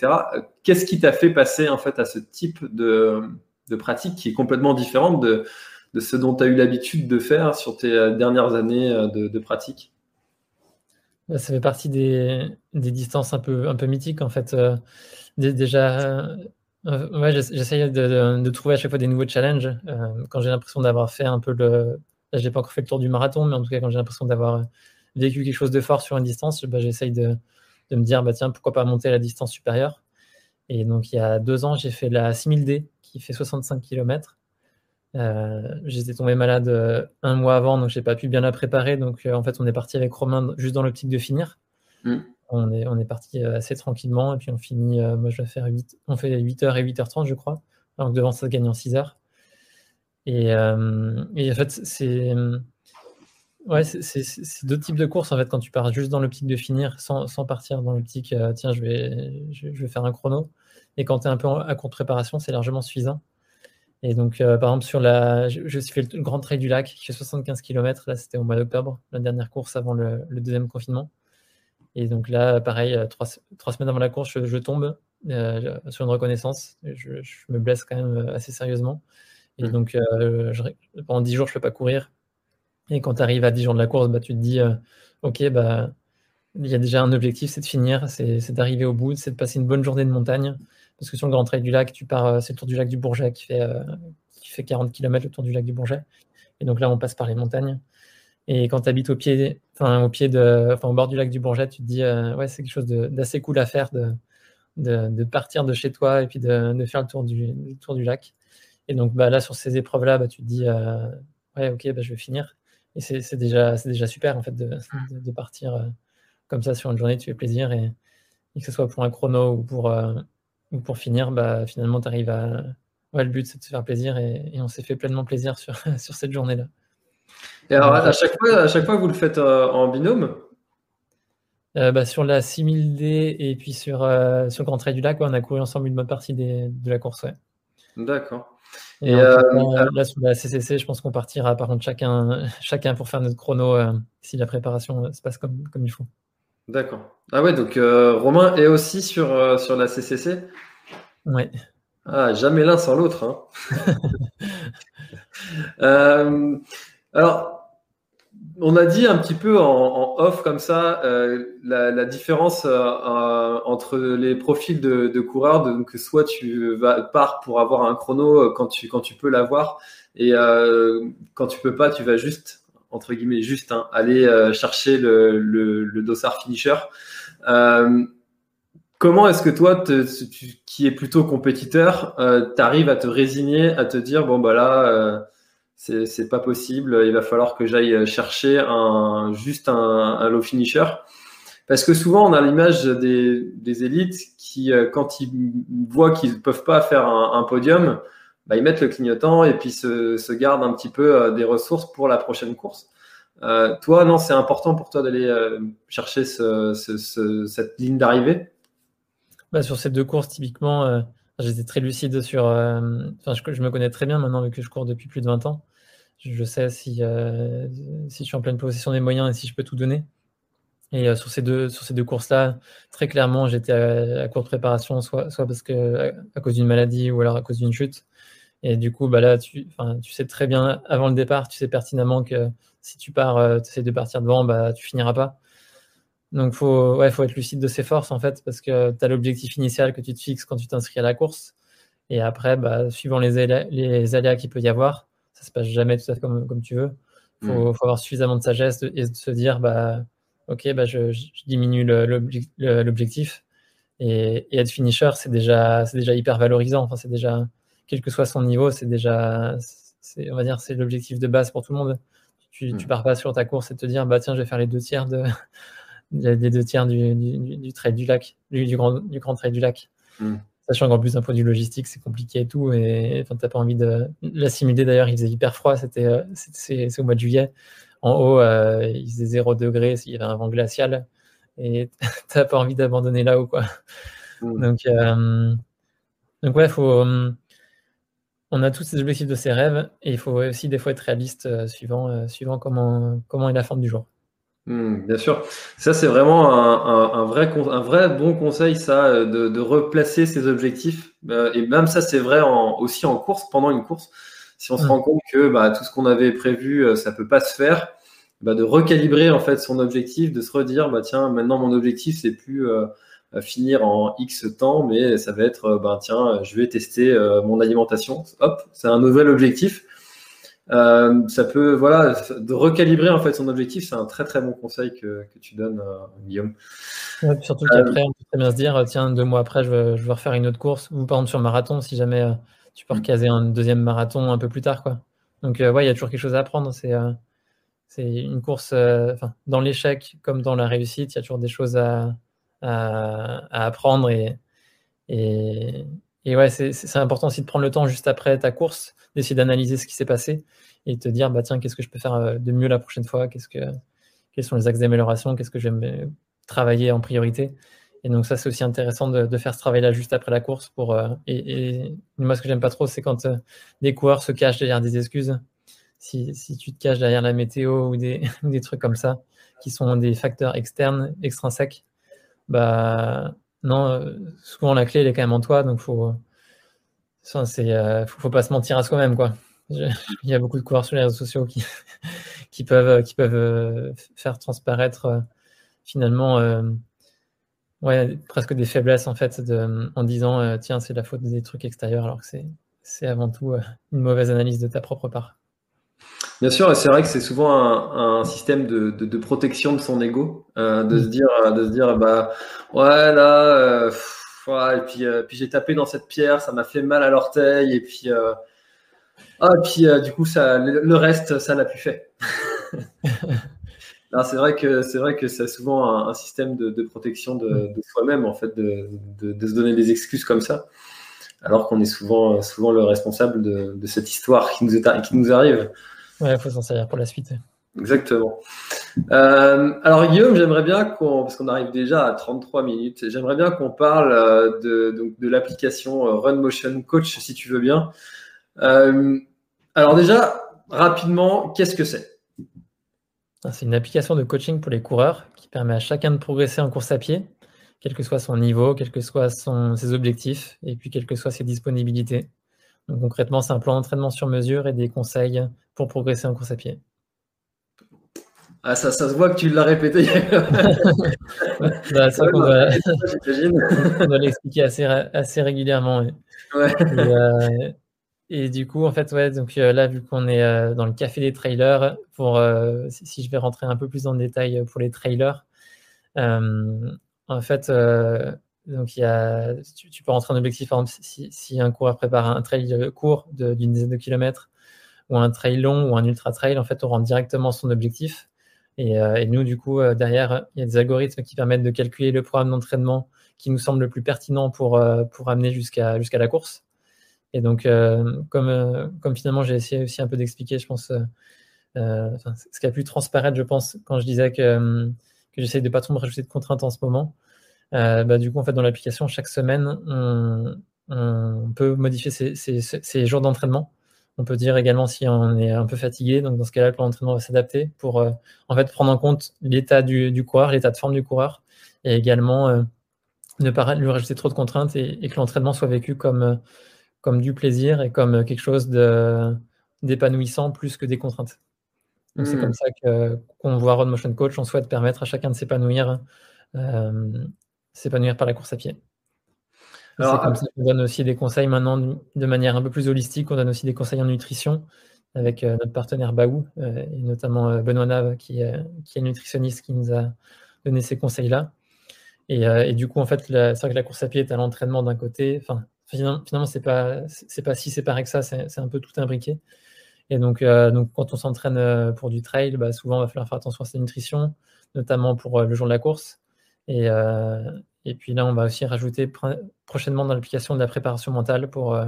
Qu'est-ce qui t'a fait passer en fait à ce type de, de pratique qui est complètement différente de, de ce dont tu as eu l'habitude de faire sur tes dernières années de, de pratique? Ça fait partie des, distances un peu, un peu mythiques en fait. Euh, déjà, euh, ouais, j'essaye de, trouver à chaque fois des nouveaux challenges. Euh, quand j'ai l'impression d'avoir fait un peu le. Là, j'ai pas encore fait le tour du marathon, mais en tout cas, quand j'ai l'impression d'avoir vécu quelque chose de fort sur une distance, bah, j'essaye de, me dire, bah, tiens, pourquoi pas monter la distance supérieure. Et donc, il y a deux ans, j'ai fait la 6000D qui fait 65 km. Euh, j'étais tombé malade euh, un mois avant, donc j'ai pas pu bien la préparer. Donc euh, en fait, on est parti avec Romain juste dans l'optique de finir. Mm. On est, on est parti assez tranquillement et puis on finit. moi, je vais faire 8, on fait 8h et 8h30, je crois. Alors que devant, ça gagne en 6h. Et, et en fait, c'est. Ouais, c'est deux types de courses en fait quand tu pars juste dans l'optique de finir sans, sans partir dans l'optique tiens je vais, je, vais faire un chrono et quand tu es un peu à courte préparation c'est largement suffisant et donc, euh, par exemple, sur la, je, suis fait le Grand Trail du Lac qui fait 75 km. Là, c'était au mois d'octobre, la dernière course avant le, deuxième confinement. Et donc là, pareil, euh, trois, semaines avant la course, je, tombe. sur une reconnaissance. Je, me blesse quand même assez sérieusement. Et mmh. donc, pendant 10 jours, je ne peux pas courir. Et quand tu arrives à 10 jours de la course, bah, tu te dis, OK, bah, il y a déjà un objectif, c'est de finir, c'est d'arriver au bout, c'est de passer une bonne journée de montagne. Parce que sur le Grand Trail du Lac, tu pars, c'est le tour du lac du Bourget qui fait, qui fait 40 km le tour du lac du Bourget. Et donc là, on passe par les montagnes. Et quand tu habites au pied, au pied de, enfin, au bord du lac du Bourget, tu te dis, euh, ouais, c'est quelque chose d'assez cool à faire de, de, partir de chez toi et puis de, faire le tour du, tour du lac. Et donc bah, là, sur ces épreuves-là, bah, tu te dis, euh, ouais, ok, bah, je vais finir. Et c'est déjà, déjà super en fait de, de partir euh, comme ça sur une journée, tu fais plaisir et, que ce soit pour un chrono ou pour, ou pour finir, bah, finalement, tu arrives à. Ouais, le but, c'est de se faire plaisir et, et on s'est fait pleinement plaisir sur, sur cette journée-là. Et alors, à chaque fois, à chaque fois vous le faites euh, en binôme? Euh, bah, Sur la 6000D et puis sur, euh, sur Grand Trail du Lac, on a couru ensemble une bonne partie de la course. D'accord. Et, là, sur la CCC, je pense qu'on partira par contre chacun, chacun pour faire notre chrono si la préparation se passe comme, comme il faut. D'accord. Ah ouais, donc Romain est aussi sur, sur la CCC Ouais. Ah, jamais l'un sans l'autre. Hein. Alors, on a dit un petit peu en, off comme ça euh, la, différence euh, entre les profils de, coureurs, donc soit tu vas pars pour avoir un chrono euh, quand tu quand tu peux l'avoir et quand tu peux pas, tu vas juste entre guillemets juste hein, aller chercher le, le, dossard finisher. comment est-ce que toi, qui es plutôt compétiteur, tu arrives à te résigner, à te dire bon bah là c'est pas possible. Il va falloir que j'aille chercher un, juste un, low finisher? Parce que souvent, on a l'image des, élites qui, euh, quand ils voient qu'ils ne peuvent pas faire un, podium, bah, ils mettent le clignotant et puis se, gardent un petit peu euh, des ressources pour la prochaine course. Euh, toi, non, c'est important pour toi d'aller chercher cette ligne d'arrivée? Bah, Sur ces deux courses, typiquement, j'étais très lucide sur. je, je, me connais très bien maintenant, vu que je cours depuis plus de 20 ans je sais si, euh, si je suis en pleine possession des moyens et si je peux tout donner. Et euh, sur ces deux, deux courses-là, très clairement, j'étais à, court de préparation, soit, soit parce que à, cause d'une maladie ou alors à cause d'une chute. Et du coup, bah là, tu, tu sais très bien, avant le départ, tu sais pertinemment que si tu pars, euh, tu essaies de partir devant, bah, tu finiras pas. Donc, il faut, ouais, faut être lucide de ses forces, en fait, parce que tu as l'objectif initial que tu te fixes quand tu t'inscris à la course. Et après, bah, suivant les, les aléas qu'il peut y avoir, ça se passe jamais tout à fait comme, comme tu veux. Il faut, mm. faut, avoir suffisamment de sagesse et de se dire, bah, ok, bah, je, je diminue l'objectif. Et, et, être finisher, c'est déjà, c'est déjà hyper valorisant. Enfin, c'est déjà, quel que soit son niveau, c'est déjà, on va dire, c'est l'objectif de base pour tout le monde. Tu, tu, mm. pars pas sur ta course et te dire, bah tiens, je vais faire les deux tiers de, les deux tiers du, du, du, trait du lac, du, du, grand, du grand trait du lac. Mm. Sachant qu'en plus d'un point de vue logistique, c'est compliqué et tout. Et enfin, t'as pas envie de l'assimiler d'ailleurs. Il faisait hyper froid. C'était, euh, c'est au mois de juillet. En haut, euh, il faisait 0 degré. Il y avait un vent glacial. Et t'as pas envie d'abandonner là-haut, quoi. Mm. Donc, euh, donc ouais, faut. On a tous ces objectifs de ses rêves et il faut aussi des fois être réaliste suivant, suivant comment, comment est la forme du jour. Hmm, bien sûr. Ça, c'est vraiment un, vrai, un vrai bon conseil, ça, de, replacer ses objectifs. Euh, et même ça, c'est vrai aussi en course, pendant une course. Si on se hmm. rend compte que bah, tout ce qu'on avait prévu, euh, ça peut pas se faire, bah, de recalibrer en fait son objectif, de se redire, bah, tiens, maintenant mon objectif, c'est plus euh, finir en X temps, mais ça va être, bah, tiens, je vais tester mon alimentation. Hop, c'est un nouvel objectif. Euh, ça peut, voilà, de recalibrer en fait son objectif, c'est un très très bon conseil que, que tu donnes, euh, Guillaume. surtout qu'après, on peut très bien se dire, tiens, deux mois après, je veux, je refaire une autre course, ou par exemple sur marathon, si jamais euh, tu peux mm. recaser un deuxième marathon un peu plus tard, quoi. Donc, ouais, il y a toujours quelque chose à apprendre. C'est c'est une course, dans l'échec comme dans la réussite, il y a toujours des choses à, à, à apprendre et, et, et ouais, c'est important aussi de prendre le temps juste après ta course, d'essayer d'analyser ce qui s'est passé et de te dire, bah tiens, qu'est-ce que je peux faire euh, de mieux la prochaine fois? Qu'est-ce que, Quels sont les axes d'amélioration? Qu'est-ce que j'aime travailler en priorité? Et donc ça, c'est aussi intéressant de, faire ce travail-là juste après la course. Pour, euh, et, moi, ce que j'aime pas trop, c'est quand euh, des coureurs se cachent derrière des excuses. Si, si, tu te caches derrière la météo ou des, des trucs comme ça, qui sont des facteurs externes, extrinsèques, bah non, souvent la clé elle est quand même en toi, donc faut, c'est, faut, pas se mentir à soi-même quoi. il y a beaucoup de coureurs sur les réseaux sociaux qui, qui peuvent, qui peuvent faire transparaître finalement ouais, presque des faiblesses en fait en disant tiens c'est la faute des trucs extérieurs alors que c'est, c'est avant tout une mauvaise analyse de ta propre part. Bien sûr, et c'est vrai que c'est souvent un, système de, protection de son ego, euh, de se dire, de se dire, bah ouais là, euh, et puis, euh, puis j'ai tapé dans cette pierre, ça m'a fait mal à l'orteil, et puis, ah, puis du coup ça, le, reste, ça n'a plus fait. c'est vrai que c'est vrai que c'est souvent un, système de, protection de, soi-même en fait, de, se donner des excuses comme ça, alors qu'on est souvent, souvent le responsable de, cette histoire qui nous, est, qui nous arrive. Ouais, il faut s'en servir pour la suite. Exactement. Euh, alors Guillaume, j'aimerais bien qu'on, parce qu'on arrive déjà à 33 minutes, j'aimerais bien qu'on parle euh, de, donc, de l'application euh, Run Motion Coach, si tu veux bien. alors déjà, rapidement, qu'est-ce que c'est? Ah, C'est une application de coaching pour les coureurs qui permet à chacun de progresser en course à pied, quel que soit son niveau, quels que soient ses objectifs, et puis quelles que soient ses disponibilités concrètement, c'est un plan d'entraînement sur mesure et des conseils pour progresser en course à pied. Ah, ça, ça se voit que tu l'as répété. bah, ça qu'on doit, doit l'expliquer assez, assez régulièrement. Euh, et, du coup, en fait, ouais, donc euh, là, vu qu'on est euh, dans le café des trailers, pour, si, je vais rentrer un peu plus dans le détail pour les trailers, en fait, donc, y a, tu, peux rentrer en objectif, par exemple, si, un coureur prépare un trail court d'une dizaine de kilomètres ou un trail long ou un ultra trail, en fait, on rentre directement son objectif. Et, euh, nous, du coup, euh, derrière, il y a des algorithmes qui permettent de calculer le programme d'entraînement qui nous semble le plus pertinent pour, euh, pour amener jusqu'à la course. Et donc, comme, finalement, j'ai essayé aussi un peu d'expliquer, je pense, ce qui a pu transparaître, je pense, quand je disais que, que j'essaye de pas trop me rajouter de contraintes en ce moment. Euh, bah, du coup, en fait, dans l'application, chaque semaine, on, peut modifier ses, jours d'entraînement. On peut dire également si on est un peu fatigué. Donc, dans ce cas-là, le plan d'entraînement va s'adapter pour euh, en fait prendre en compte l'état du, coureur, l'état de forme du coureur, et également euh, ne pas lui rajouter trop de contraintes et, que l'entraînement soit vécu comme, comme du plaisir et comme quelque chose d'épanouissant plus que des contraintes. Donc, c'est mmh. comme ça qu'on voit Road Motion Coach. On souhaite permettre à chacun de s'épanouir s'épanouir par la course à pied. C'est comme ça qu'on donne aussi des conseils maintenant de manière un peu plus holistique. On donne aussi des conseils en nutrition avec euh, notre partenaire Baou euh, et notamment euh, Benoît Nave qui, est nutritionniste qui nous a donné ces conseils-là. Et, du coup, en fait, c'est vrai que la course à pied est à l'entraînement d'un côté. Enfin, finalement, c'est pas c'est pas si séparé que ça. C'est un peu tout imbriqué. Et donc, donc quand on s'entraîne pour du trail, bah, souvent, il va falloir faire attention à sa nutrition, notamment pour le jour de la course. Et, euh, et puis là, on va aussi rajouter prochainement dans l'application de la préparation mentale pour, euh,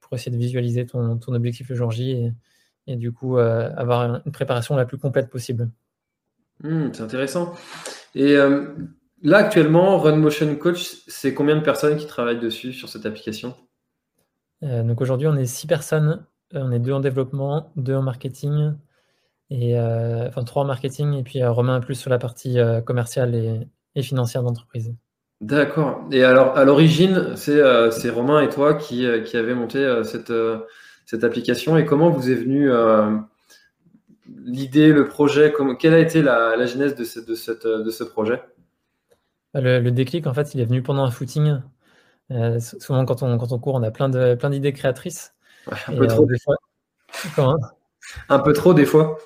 pour essayer de visualiser ton, ton objectif le jour J et, et du coup euh, avoir une préparation la plus complète possible. Hmm, c'est intéressant. Et là, actuellement, Run Motion Coach, c'est combien de personnes qui travaillent dessus, sur cette application? Donc aujourd'hui, on est six personnes. On est deux en développement, deux en marketing, et enfin trois en marketing, et puis Romain plus sur la partie commerciale et, et financière d'entreprise. D'accord. Et alors, à l'origine, c'est euh, Romain et toi qui, euh, qui avez monté euh, cette, cette application. Et comment vous est venue l'idée, le projet? Quelle a été la, la genèse de ce, de, cette, de ce projet? Le, déclic, en fait, il est venu pendant un footing. souvent, quand on, quand on court, on a plein d'idées plein créatrices. un peu trop. des fois. Comment? Un peu trop, des fois.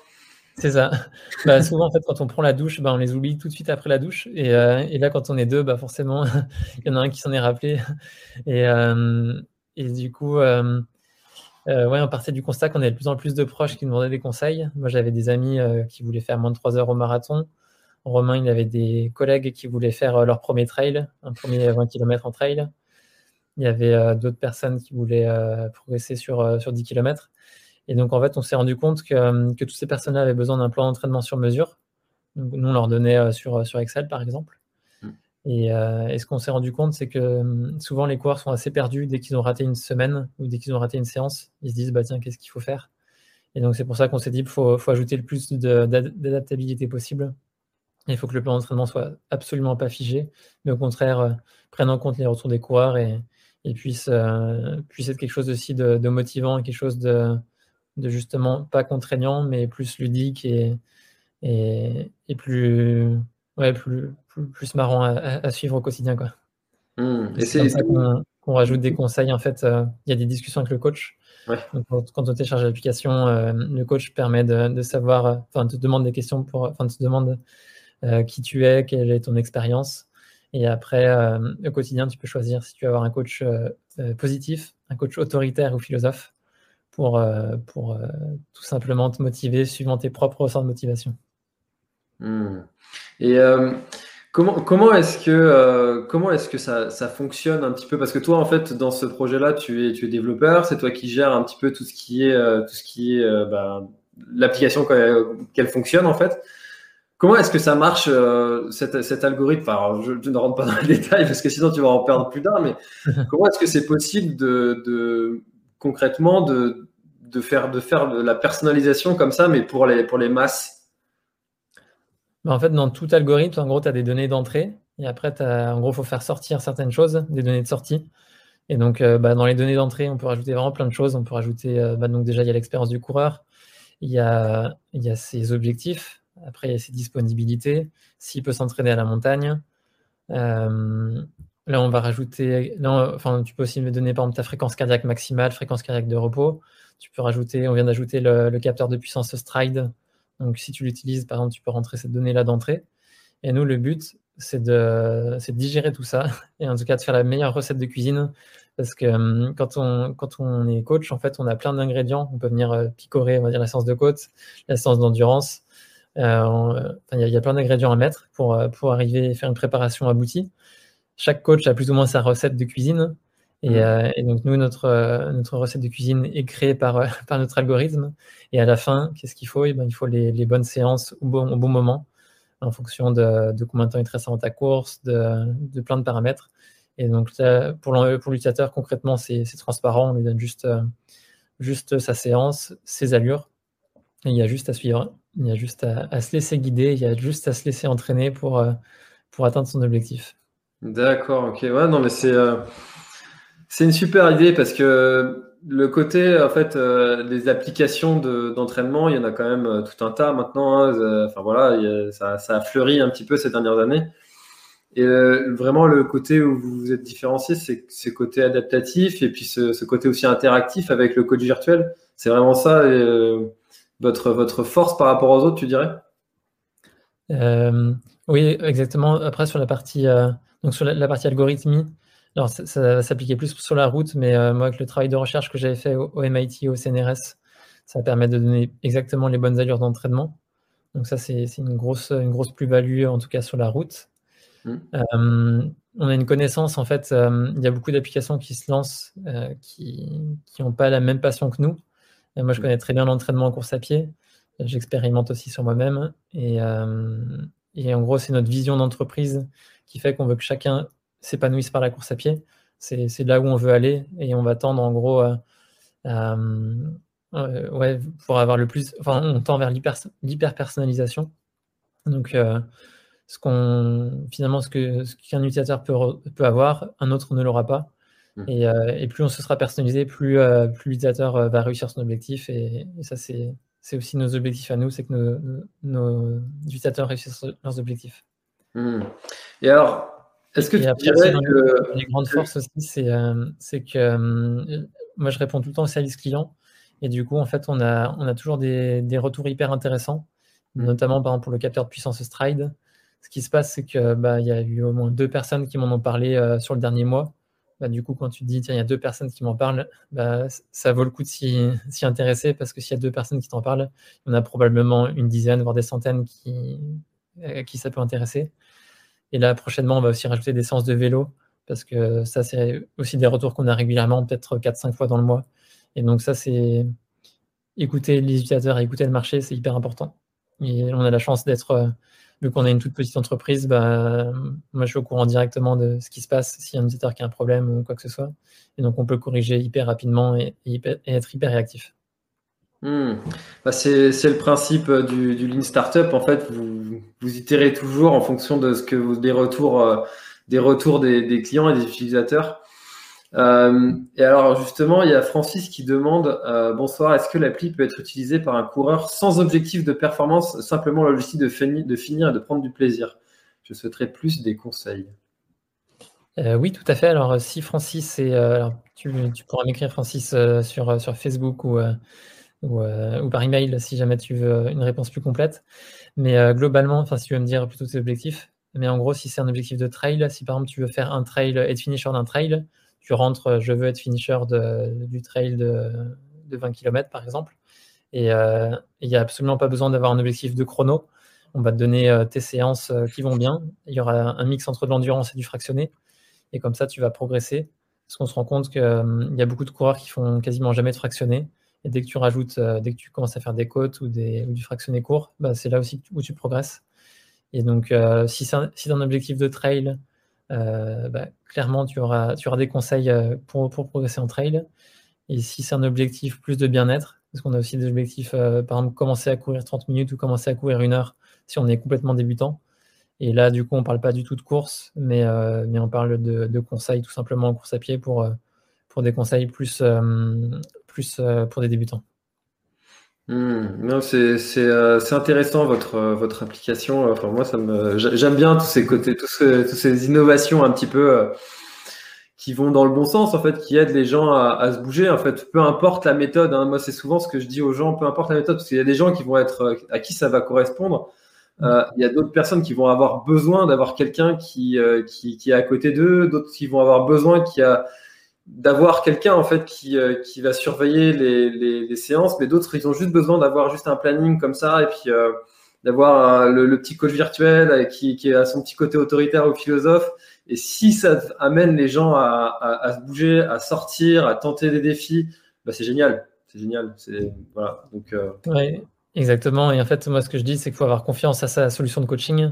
C'est ça. Bah, souvent, en fait, quand on prend la douche, bah, on les oublie tout de suite après la douche. Et, euh, là, quand on est deux, bah, forcément, il y en a un qui s'en est rappelé. Et, euh, et du coup, euh, ouais, on partait du constat qu'on avait de plus en plus de proches qui demandaient des conseils. Moi, j'avais des amis qui voulaient faire moins de 3 heures au marathon. Romain, il avait des collègues qui voulaient faire leur premier trail, un premier 20 km en trail. Il y avait d'autres personnes qui voulaient progresser sur, sur 10 km. Et donc, en fait, on s'est rendu compte que, euh, que toutes ces personnes-là avaient besoin d'un plan d'entraînement sur mesure. nous, on leur donnait euh, sur, sur Excel, par exemple. Mm. Euh, et, ce qu'on s'est rendu compte, c'est que souvent, les coureurs sont assez perdus dès qu'ils ont raté une semaine ou dès qu'ils ont raté une séance. Ils se disent, bah, tiens, qu'est-ce qu'il faut faire? Et donc, c'est pour ça qu'on s'est dit qu'il faut, faut, ajouter le plus d'adaptabilité possible. Il faut que le plan d'entraînement soit absolument pas figé, mais au contraire, euh, prenne en compte les retours des coureurs et, puisse, puisse être quelque chose aussi de, motivant, quelque chose de, de, justement pas contraignant, mais plus ludique et, et, plus, ouais, plus, plus, marrant à, suivre au quotidien. Quoi. Mmh. Et c'est qu'on rajoute des conseils. En fait, il y a des discussions avec le coach quand, on télécharge l'application, euh, le coach permet de, savoir, euh, enfin, te demande des questions pour, enfin, te demande euh, qui tu es, quelle est ton expérience. Et après, au quotidien, tu peux choisir si tu veux avoir un coach positif, un coach autoritaire ou philosophe pour, pour tout simplement te motiver suivant tes propres ressorts de motivation. Hmm. Et Comment, est-ce que, euh, comment est-ce que ça, fonctionne un petit peu? Parce que toi, en fait, dans ce projet-là, tu es, tu es développeur, c'est toi qui gères un petit peu tout ce qui est, euh, tout ce qui est euh, bah, l'application qu'elle fonctionne, en fait. Comment est-ce que ça marche, cet, algorithme? Enfin, je, ne rentre pas dans les détails parce que sinon tu vas en perdre plus d'un, mais comment est-ce que c'est possible de, concrètement de, de, faire, de la personnalisation comme ça, mais pour les, pour les masses bah, en fait, dans tout algorithme, en gros, tu as des données d'entrée. Et après, en gros, il faut faire sortir certaines choses, des données de sortie. Et donc, euh, bah, dans les données d'entrée, on peut rajouter vraiment plein de choses. On peut rajouter, euh, bah, donc déjà, il y a l'expérience du coureur, il y a, il y a ses objectifs, après, il y a ses disponibilités, s'il peut s'entraîner à la montagne. Euh, là, on va rajouter, enfin, tu peux aussi me donner, par exemple, ta fréquence cardiaque maximale, fréquence cardiaque de repos. Tu peux rajouter, on vient d'ajouter le, capteur de puissance stride donc, si tu l'utilises, par exemple, tu peux rentrer cette donnée-là d'entrée. Et nous, le but, c'est de, digérer tout ça et en tout cas de faire la meilleure recette de cuisine. Parce que hum, quand, on, est coach, en fait, on a plein d'ingrédients. On peut venir euh, picorer, on va dire, la de côte, la d'endurance. Euh, il y, a plein d'ingrédients à mettre pour, euh, pour arriver à faire une préparation aboutie. Chaque coach a plus ou moins sa recette de cuisine. Mmh. Euh, et, donc, nous, notre, euh, notre recette de cuisine est créée par, euh, par notre algorithme. Et à la fin, qu'est-ce qu'il faut? Eh ben, Il faut les, les, bonnes séances au bon, au bon moment, en fonction de, de combien de temps il te reste avant ta course, de, de plein de paramètres. Et donc, pour l'utilisateur, concrètement, c'est transparent. On lui donne juste, juste sa séance, ses allures. Et il y a juste à suivre. Il y a juste à, à, se laisser guider. Il y a juste à se laisser entraîner pour, pour atteindre son objectif. D'accord, ok. Ouais, non, mais c'est. C'est une super idée parce que le côté, en fait, euh, applications d'entraînement, il y en a quand même euh, tout un tas maintenant. Hein. Euh, enfin voilà, ça, a fleuri un petit peu ces dernières années. Et vraiment, le côté où vous vous êtes différencié, c'est ce côté adaptatif et puis ce, côté aussi interactif avec le coach virtuel. C'est vraiment ça votre, force par rapport aux autres, tu dirais? Oui, exactement. Après, sur la partie, donc sur la partie algorithmie, alors, ça, va s'appliquer plus sur la route, mais euh, moi, avec le travail de recherche que j'avais fait au, MIT, au CNRS, ça permet de donner exactement les bonnes allures d'entraînement. Donc ça, c'est une grosse, une grosse plus-value, en tout cas sur la route. Mmh. Euh, on a une connaissance, en fait, euh, il y a beaucoup d'applications qui se lancent qui n'ont pas la même passion que nous. moi, je mmh. connais très bien l'entraînement en course à pied. J'expérimente aussi sur moi-même. Et, et en gros, c'est notre vision d'entreprise qui fait qu'on veut que chacun s'épanouissent par la course à pied. C'est là où on veut aller et on va tendre en gros euh, ouais, pour avoir le plus. Enfin, on tend vers l'hyper personnalisation. Donc, euh, ce qu'on finalement ce que ce qu'un utilisateur peut, peut avoir, un autre ne l'aura pas. Mmh. Et, euh, et, plus on se sera personnalisé, plus, plus l'utilisateur va réussir son objectif. Et, ça, c'est aussi nos objectifs à nous, c'est que nos, nos, utilisateurs réussissent leurs objectifs. Mmh. Et alors, est-ce que tu dirais que... Les grandes forces aussi, c'est euh, que euh, moi, je réponds tout le temps au service client. Et du coup, en fait, on a, on a toujours des, des retours hyper intéressants, mmh. notamment par exemple, pour le capteur de puissance Stride. Ce qui se passe, c'est qu'il bah, y a eu au moins deux personnes qui m'en ont parlé euh, sur le dernier mois. Bah, du coup, quand tu te dis, tiens, il y a deux personnes qui m'en parlent, bah, ça vaut le coup de s'y intéresser parce que s'il y a deux personnes qui t'en parlent, il y en a probablement une dizaine, voire des centaines qui, à qui ça peut intéresser. Et là, prochainement, on va aussi rajouter des séances de vélo, parce que ça, c'est aussi des retours qu'on a régulièrement, peut-être 4-5 fois dans le mois. Et donc ça, c'est écouter les utilisateurs écouter le marché, c'est hyper important. Et on a la chance d'être, euh, vu qu'on est une toute petite entreprise, bah, moi je suis au courant directement de ce qui se passe s'il y a un utilisateur qui a un problème ou quoi que ce soit. Et donc on peut corriger hyper rapidement et, être hyper réactif. Hmm. Bah, c'est le principe du, du, Lean Startup. En fait, vous, itérez toujours en fonction de ce que vous, des retours, euh, des, retours des, clients et des utilisateurs. Euh, et alors justement, il y a Francis qui demande euh, bonsoir, est-ce que l'appli peut être utilisée par un coureur sans objectif de performance, simplement l'objectif de, de finir et de prendre du plaisir? Je souhaiterais plus des conseils. Euh, oui, tout à fait. Alors, si Francis, est, tu, tu, pourras m'écrire Francis sur, sur Facebook ou, ou, ou, par email si jamais tu veux une réponse plus complète. Mais globalement, enfin, si tu veux me dire plutôt tes objectifs, mais en gros, si c'est un objectif de trail, si par exemple tu veux faire un trail, être finisher d'un trail, tu rentres, euh, je veux être finisher du trail de, 20 km par exemple. Et euh, il n'y a absolument pas besoin d'avoir un objectif de chrono. On va te donner euh, tes séances qui vont bien. Il y aura un mix entre de l'endurance et du fractionné. Et comme ça, tu vas progresser. Parce qu'on se rend compte qu'il y a beaucoup de coureurs qui font quasiment jamais de fractionné. Et dès que tu rajoutes, dès que tu commences à faire des côtes ou, des, du fractionné court, bah, c'est là aussi où tu progresses. Et donc, si tu as un objectif de trail, euh, bah, clairement, tu auras, tu auras des conseils euh, pour, pour, progresser en trail. Et si c'est un objectif plus de bien-être, parce qu'on a aussi des objectifs, euh, par exemple, commencer à courir 30 minutes ou commencer à courir une heure si on est complètement débutant. Et là, du coup, on ne parle pas du tout de course, mais, mais on parle de, de, conseils tout simplement en course à pied pour, pour des conseils plus, plus pour des débutants. Non, c'est euh, intéressant votre euh, votre application. Enfin, moi, ça me j'aime bien tous ces côtés, tous toutes ces innovations un petit peu euh, qui vont dans le bon sens en fait, qui aident les gens à, à se bouger. En fait, peu importe la méthode. Hein, moi, c'est souvent ce que je dis aux gens. Peu importe la méthode, parce qu'il y a des gens qui vont être euh, à qui ça va correspondre. Euh, il y a d'autres personnes qui vont avoir besoin d'avoir quelqu'un qui, qui qui est à côté d'eux, d'autres qui vont avoir besoin qui a d'avoir quelqu'un en fait qui, euh, qui va surveiller les, les, séances, mais d'autres ils ont juste besoin d'avoir juste un planning comme ça et puis euh, d'avoir le, le, petit coach virtuel euh, qui, qui a son petit côté autoritaire ou philosophe. Et si ça amène les gens à, à, se bouger, à sortir, à tenter des défis, bah c'est génial, c'est génial. C'est voilà donc. Exactement. Et en fait moi ce que je dis c'est qu'il faut avoir confiance à sa solution de coaching,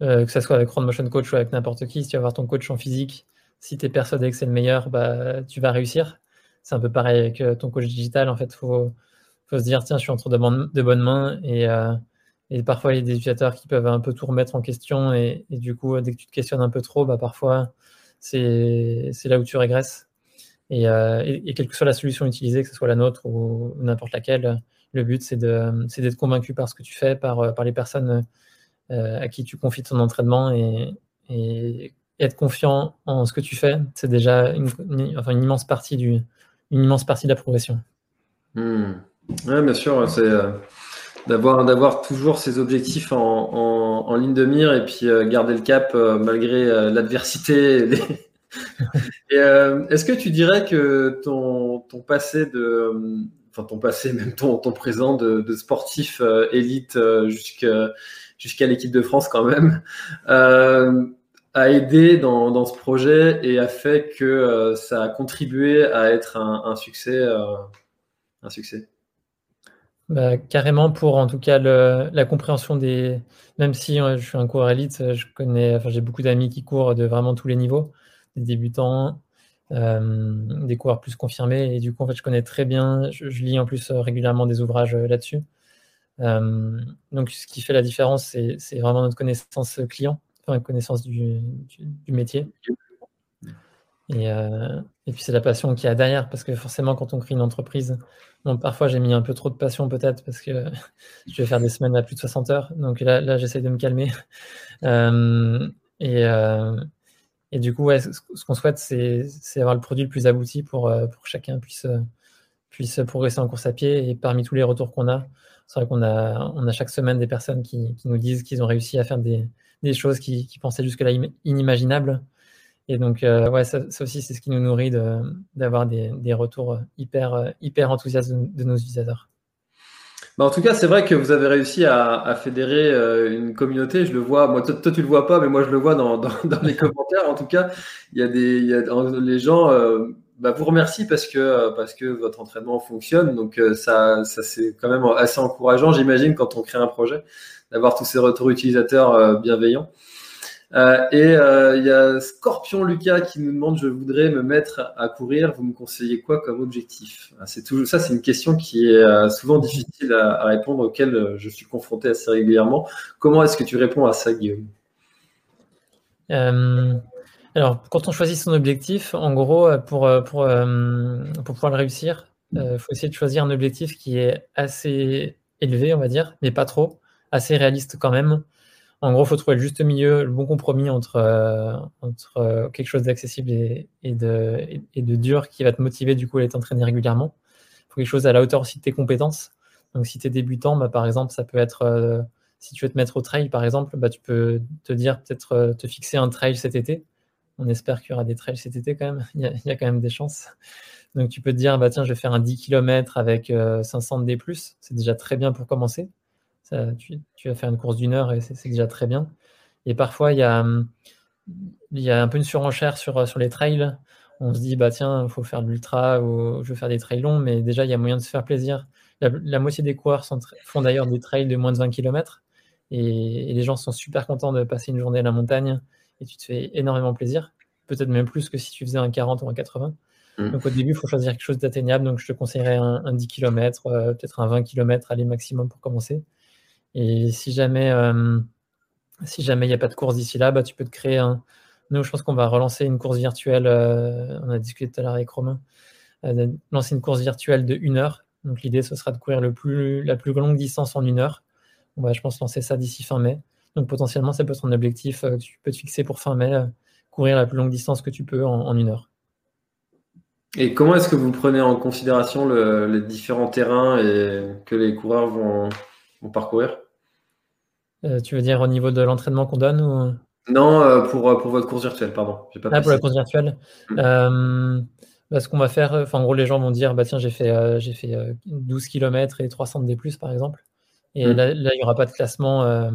que ce soit avec Run Motion Coach ou avec n'importe qui. Si tu vas avoir ton coach en physique si tu es persuadé que c'est le meilleur, bah, tu vas réussir. C'est un peu pareil avec euh, ton coach digital. En fait, il faut, se dire, tiens, je suis entre de, bonnes mains. Et, euh, parfois, il y a des utilisateurs qui peuvent un peu tout remettre en question. Et, du coup, dès que tu te questionnes un peu trop, bah, parfois, c'est là où tu régresses. Et, euh, et, quelle que soit la solution utilisée, que ce soit la nôtre ou, n'importe laquelle, le but, c'est d'être convaincu par ce que tu fais, par, les personnes à qui tu confies ton entraînement. Et être confiant en ce que tu fais, c'est déjà une, enfin, une, immense partie du, immense partie de la progression. Hmm. Oui, bien sûr, c'est euh, d'avoir d'avoir toujours ses objectifs en, en, ligne de mire et puis euh, garder le cap euh, malgré l'adversité. Est-ce que tu dirais que ton, ton passé de enfin ton passé, même ton, ton présent de, de sportif élite jusqu'à jusqu'à l'équipe de France quand même, a aidé dans, dans, ce projet et a fait que euh, ça a contribué à être un, succès, euh, un succès. Bah, carrément pour en tout cas le, la compréhension des. Même si je suis un coureur élite, je connais, enfin j'ai beaucoup d'amis qui courent de vraiment tous les niveaux, des débutants, euh, des coureurs plus confirmés, et du coup en fait je connais très bien. Je, je lis en plus régulièrement des ouvrages là-dessus. donc ce qui fait la différence, c'est vraiment notre connaissance client une connaissance du, du, métier. Et, euh, et puis c'est la passion qu'il y a derrière, parce que forcément quand on crée une entreprise, bon, parfois j'ai mis un peu trop de passion peut-être, parce que je vais faire des semaines à plus de 60 heures, donc là, là j'essaie de me calmer. Euh, et, euh, et du coup, ouais, ce, qu'on souhaite, c'est avoir le produit le plus abouti pour, pour que chacun puisse, puisse progresser en course à pied. Et parmi tous les retours qu'on a, c'est vrai qu'on a, on a chaque semaine des personnes qui, qui nous disent qu'ils ont réussi à faire des, des choses qui, pensaient jusque-là inimaginables. Et donc, euh, ouais, ça, aussi, c'est ce qui nous nourrit d'avoir des, des, retours hyper, hyper enthousiastes de, nos utilisateurs. Bah en tout cas, c'est vrai que vous avez réussi à, fédérer euh, une communauté. Je le vois, moi, toi, toi, tu le vois pas, mais moi, je le vois dans, dans, les commentaires. En tout cas, il y a des, il y a, les gens euh, bah, vous remercient parce que parce que votre entraînement fonctionne. Donc ça, ça c'est quand même assez encourageant, j'imagine, quand on crée un projet d'avoir tous ces retours utilisateurs euh, bienveillants. Euh, et euh, il y a Scorpion Lucas qui nous demande je voudrais me mettre à courir, vous me conseillez quoi comme objectif? Ah, C'est toujours ça, c'est une question qui est euh, souvent difficile à, répondre, auquel je suis confronté assez régulièrement. Comment est-ce que tu réponds à ça, Guillaume? Alors, quand on choisit son objectif, en gros, pour, pour, pour pouvoir le réussir, il faut essayer de choisir un objectif qui est assez élevé, on va dire, mais pas trop, assez réaliste quand même. En gros, il faut trouver le juste milieu, le bon compromis entre, euh, entre euh, quelque chose d'accessible et, de, et, de, dur qui va te motiver du coup à aller t'entraîner régulièrement. Il faut quelque chose à la hauteur aussi de tes compétences. Donc si tu es débutant, bah, par exemple, ça peut être, euh, si tu veux te mettre au trail, par exemple, bah, tu peux te dire peut-être te fixer un trail cet été. On espère qu'il y aura des trails cet été quand même. il, y a, quand même des chances. Donc tu peux te dire, bah, tiens, je vais faire un 10 km avec 500 D+. C'est déjà très bien pour commencer tu, vas faire une course d'une heure et c'est déjà très bien. Et parfois, il y a, un peu une surenchère sur, sur les trails. On se dit, bah tiens, il faut faire de l'ultra ou je veux faire des trails longs, mais déjà, il y a moyen de se faire plaisir. La, moitié des coureurs font d'ailleurs des trails de moins de 20 km et, les gens sont super contents de passer une journée à la montagne et tu te fais énormément plaisir, peut-être même plus que si tu faisais un 40 ou un 80. Mm. Donc au début, il faut choisir quelque chose d'atteignable. Donc je te conseillerais un, 10 km, euh, peut-être un 20 km, aller maximum pour commencer. Et si jamais euh, si jamais il n'y a pas de course d'ici là, bah, tu peux te créer un. Nous, je pense qu'on va relancer une course virtuelle. Euh, on a discuté tout à l'heure avec Romain. Lancer une course virtuelle de une heure. Donc l'idée, ce sera de courir le plus, la plus longue distance en une heure. On va, je pense, lancer ça d'ici fin mai. Donc potentiellement, ça peut être un objectif que tu peux te fixer pour fin mai, courir la plus longue distance que tu peux en, une heure. Et comment est-ce que vous prenez en considération les différents terrains et que les coureurs vont parcourir? Euh, tu veux dire au niveau de l'entraînement qu'on donne ou... Non, euh, pour, euh, pour votre course virtuelle, pardon. ah, pour la course virtuelle. Mm. Bah, ce qu'on va faire, en gros, les gens vont dire bah, tiens, j'ai fait, j'ai fait 12 km et 300 D, par exemple. Et mm. là, il n'y aura pas de classement.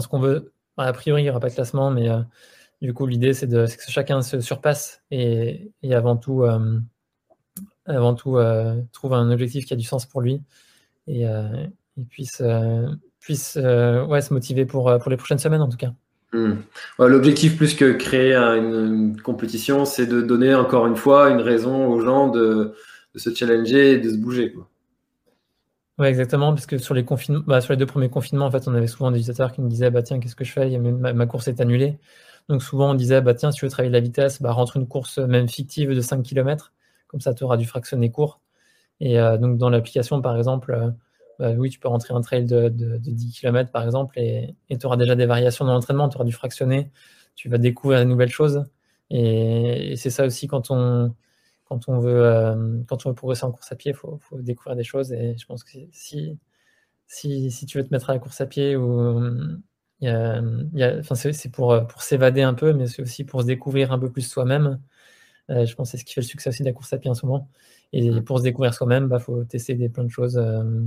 Ce qu'on veut, a priori, il n'y aura pas de classement, mais du coup, l'idée, c'est, que chacun se surpasse et, et avant tout, avant tout trouve un objectif qui a du sens pour lui et, puisse puisse euh, ouais, se motiver pour, euh, pour les prochaines semaines en tout cas. Hmm. L'objectif plus que créer une, compétition, c'est de donner encore une fois une raison aux gens de, de se challenger et de se bouger. Quoi. Ouais, exactement, parce que sur les, bah, sur les deux premiers confinements, en fait, on avait souvent des utilisateurs qui nous disaient bah, Tiens, qu'est-ce que je fais? Ma, course est annulée. Donc, souvent, on disait bah, Tiens, si tu veux travailler de la vitesse, bah, rentre une course même fictive de 5 km, comme ça, tu auras du fractionné court. Et euh, donc, dans l'application, par exemple, bah oui, tu peux rentrer un trail de, 10 km par exemple et tu auras déjà des variations dans l'entraînement, tu auras du fractionné, tu vas découvrir de nouvelles choses. Et, c'est ça aussi quand on, quand on, veut, euh, quand on veut progresser en course à pied, il faut, découvrir des choses. Et je pense que si, si, si tu veux te mettre à la course à pied, ou, c'est pour, pour s'évader un peu, mais c'est aussi pour se découvrir un peu plus soi-même. Euh, je pense que c'est ce qui fait le succès aussi de la course à pied en ce moment. Et mmh. pour se découvrir soi-même, il bah, faut tester des, plein de choses. Euh,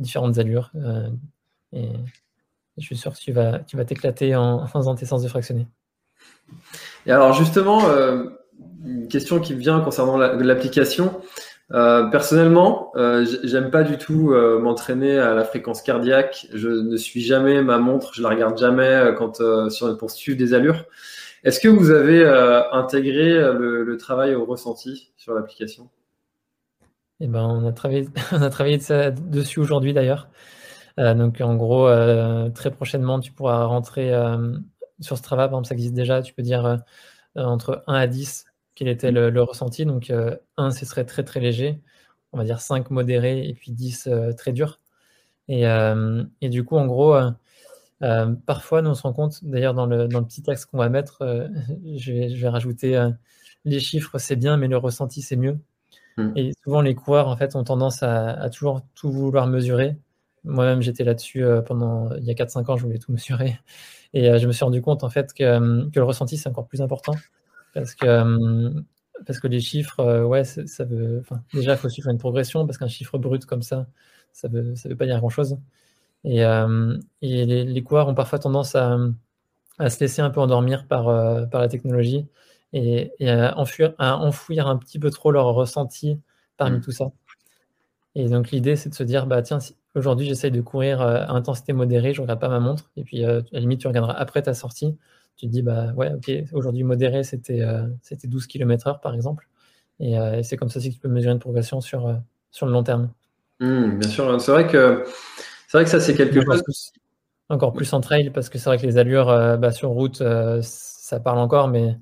différentes allures. Et je suis sûr que tu vas, tu vas t'éclater en, faisant tes sens de fractionner. Et alors justement, euh, une question qui me vient concernant l'application. Euh, personnellement, j'aime pas du tout m'entraîner à la fréquence cardiaque. Je ne suis jamais ma montre, je la regarde jamais quand sur pour suivre des allures. Est-ce que vous avez intégré le, travail au ressenti sur l'application? Eh ben, on a travaillé, dessus aujourd'hui d'ailleurs. Euh, donc en gros, euh, très prochainement, tu pourras rentrer euh, sur Strava, par exemple, ça existe déjà, tu peux dire entre 1 à 10 quel était le, ressenti. Donc 1, ce serait très très léger, on va dire 5 modéré et puis 10 très dur. Et, et, du coup, en gros, parfois, nous on se rend compte, d'ailleurs dans le, dans le petit texte qu'on va mettre, je vais, je, vais, rajouter les chiffres, c'est bien, mais le ressenti, c'est mieux. Mm. Et souvent, les coureurs, en fait, ont tendance à, toujours tout vouloir mesurer. Moi-même, j'étais là-dessus euh, pendant, il y a 4-5 ans, je voulais tout mesurer. Et euh, je me suis rendu compte, en fait, que, euh, que le ressenti, c'est encore plus important. Parce que, parce que les chiffres, ouais, ça veut, enfin, déjà, il faut suivre une progression, parce qu'un chiffre brut comme ça, ça veut, ça veut pas dire grand-chose. Et, et les, les, coureurs ont parfois tendance à, à, se laisser un peu endormir par, par la technologie et, à, enfouir, un petit peu trop leur ressenti parmi mm. tout ça. Et donc l'idée, c'est de se dire, bah tiens, aujourd'hui j'essaye de courir euh, à intensité modérée, je ne regarde pas ma montre, et puis euh, à la limite tu regarderas après ta sortie. tu te dis, bah ouais, ok, aujourd'hui modéré, c'était c'était 12 km heure par exemple. Et, c'est comme ça aussi que tu peux mesurer une progression sur, sur le long terme. Mmh, bien sûr, c'est vrai que c'est vrai que ça c'est quelque chose. encore plus en trail parce que c'est vrai que les allures bah, sur route, ça parle encore, mais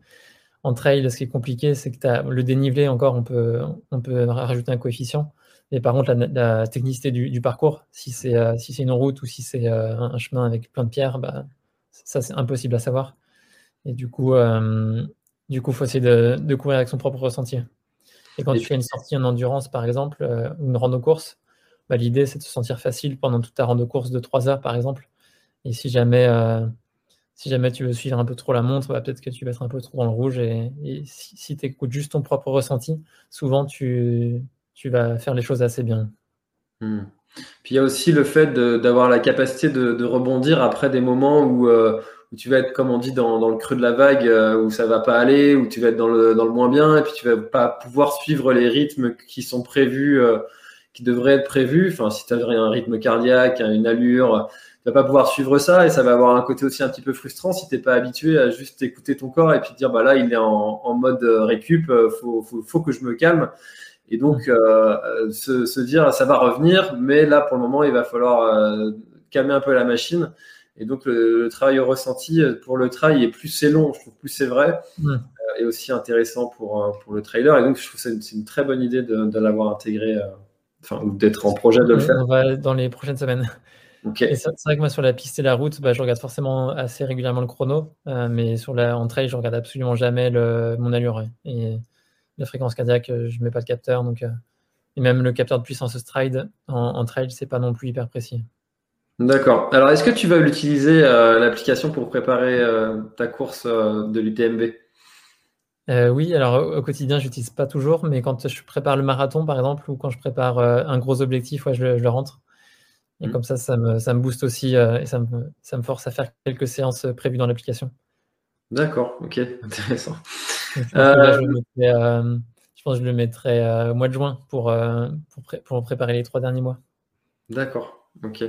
en trail, ce qui est compliqué, c'est que tu as le dénivelé encore, on peut, on peut rajouter un coefficient. Et par contre, la, technicité du, parcours, si c'est euh, si une route ou si c'est euh, un chemin avec plein de pierres, bah, ça c'est impossible à savoir. Et du coup, euh, du coup, faut essayer de, courir avec son propre ressenti. Et quand tu fais une sortie en endurance, par exemple, ou une rando course, bah, l'idée c'est de se sentir facile pendant toute ta rando course de 3 heures, par exemple. Et si jamais si jamais tu veux suivre un peu trop la montre, bah, peut-être que tu vas être un peu trop dans le rouge. Et, si, tu écoutes juste ton propre ressenti, souvent tu, tu vas faire les choses assez bien. Hmm. Puis il y a aussi le fait d'avoir la capacité de, rebondir après des moments où, euh, où, tu vas être, comme on dit, dans, le creux de la vague, euh, où ça va pas aller, où tu vas être dans le, moins bien, et puis tu vas pas pouvoir suivre les rythmes qui sont prévus, euh, qui devraient être prévus. Enfin, si tu as un rythme cardiaque, une allure, tu vas pas pouvoir suivre ça et ça va avoir un côté aussi un petit peu frustrant si t'es pas habitué à juste écouter ton corps et puis te dire bah là il est en, mode récup, faut, faut, faut, que je me calme. Et donc euh, se, se, dire ça va revenir, mais là pour le moment il va falloir euh, calmer un peu la machine. Et donc le, travail au ressenti pour le trail et plus c'est long, je trouve plus c'est vrai, mmh. et aussi intéressant pour pour le trailer. Et donc je trouve que c'est une, très bonne idée de, de l'avoir intégré, enfin ou d'être en projet de le faire. On va dans les prochaines semaines. C'est vrai que moi, sur la piste et la route, bah, je regarde forcément assez régulièrement le chrono, euh, mais sur la, en trail, je regarde absolument jamais le, mon allure. Et la fréquence cardiaque, euh, je ne mets pas de capteur. Donc, euh, et même le capteur de puissance stride en, en trail, c'est pas non plus hyper précis. D'accord. Alors, est-ce que tu vas l'utiliser, l'application, pour préparer ta course de l'UTMB oui, alors au quotidien, je n'utilise pas toujours, mais quand je prépare le marathon, par exemple, ou quand je prépare un gros objectif, ouais, je le rentre. Et mm. comme ça, ça me, ça me booste aussi euh, et ça me, ça me, force à faire quelques séances euh, prévues dans l'application. D'accord, ok, intéressant. Euh, je, pense que je le mettrai au mois de juin pour, pour, pour, préparer les trois derniers mois. D'accord, ok.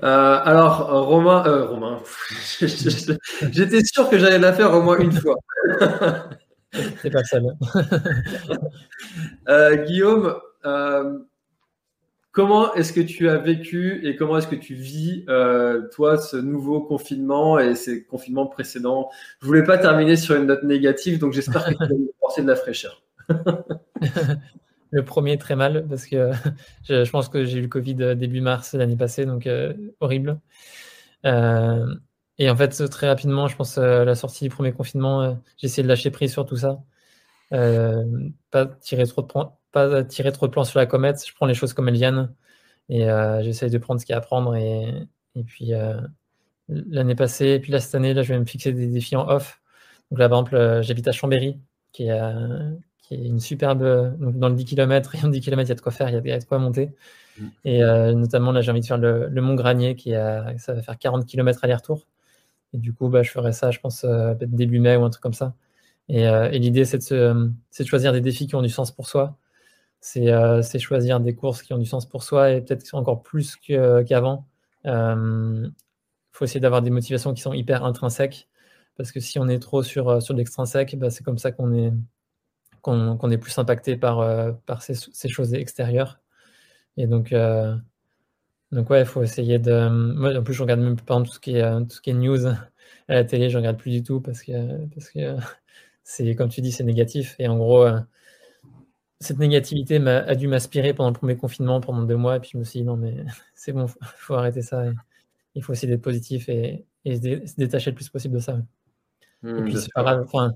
alors, Romain, Romain, j'étais sûr que j'allais la faire au moins une fois. C'est pas ça. Guillaume, Comment est-ce que tu as vécu et comment est-ce que tu vis, euh, toi, ce nouveau confinement et ces confinements précédents? Je voulais pas terminer sur une note négative, donc j'espère que tu vas apporter de la fraîcheur. le premier très mal parce que je, pense que j'ai eu le Covid début mars l'année passée, donc euh, horrible. Euh, et en fait, très rapidement, je pense à la sortie du premier confinement, j'ai essayé de lâcher prise sur tout ça. pas tirer trop de points pas tirer trop de plans sur la comète. Je prends les choses comme elles viennent et euh, j'essaye de prendre ce qu'il y a à prendre. Et, et puis euh, l'année passée, et puis là cette année, là, je vais me fixer des défis en off. Donc là, par exemple, euh, j'habite à Chambéry, qui est, qui est une superbe. Donc dans le 10 km, rien de 10 km, il y a de quoi faire, il y a, de quoi monter. Mm. Et notamment, là, j'ai envie de faire le, Mont Granier, qui est ça va faire 40 km aller-retour. Et du coup, bah, je ferai ça, je pense, peut-être début mai ou un truc comme ça. Et, et l'idée, c'est de, de, choisir des défis qui ont du sens pour soi euh, c'est choisir des courses qui ont du sens pour soi et peut-être encore plus qu'avant. Il euh, faut essayer d'avoir des motivations qui sont hyper intrinsèques parce que si on est trop sur, euh, sur l'extrinsèque, bah, c'est comme ça qu'on est, qu'on est plus impacté par, par ces, ces, choses extérieures. Et donc, donc ouais, il faut essayer de. Moi, en plus, je regarde même pas tout ce qui est, tout ce qui est news à la télé, je regarde plus du tout parce que, parce que c'est, comme tu dis, c'est négatif. Et en gros, cette négativité a, dû m'aspirer pendant le premier confinement, pendant deux mois, et puis je me suis dit non, mais c'est bon, il faut arrêter ça. il faut aussi d'être positif et, se, détacher le plus possible de ça. et mmh, puis c'est pas grave. Enfin,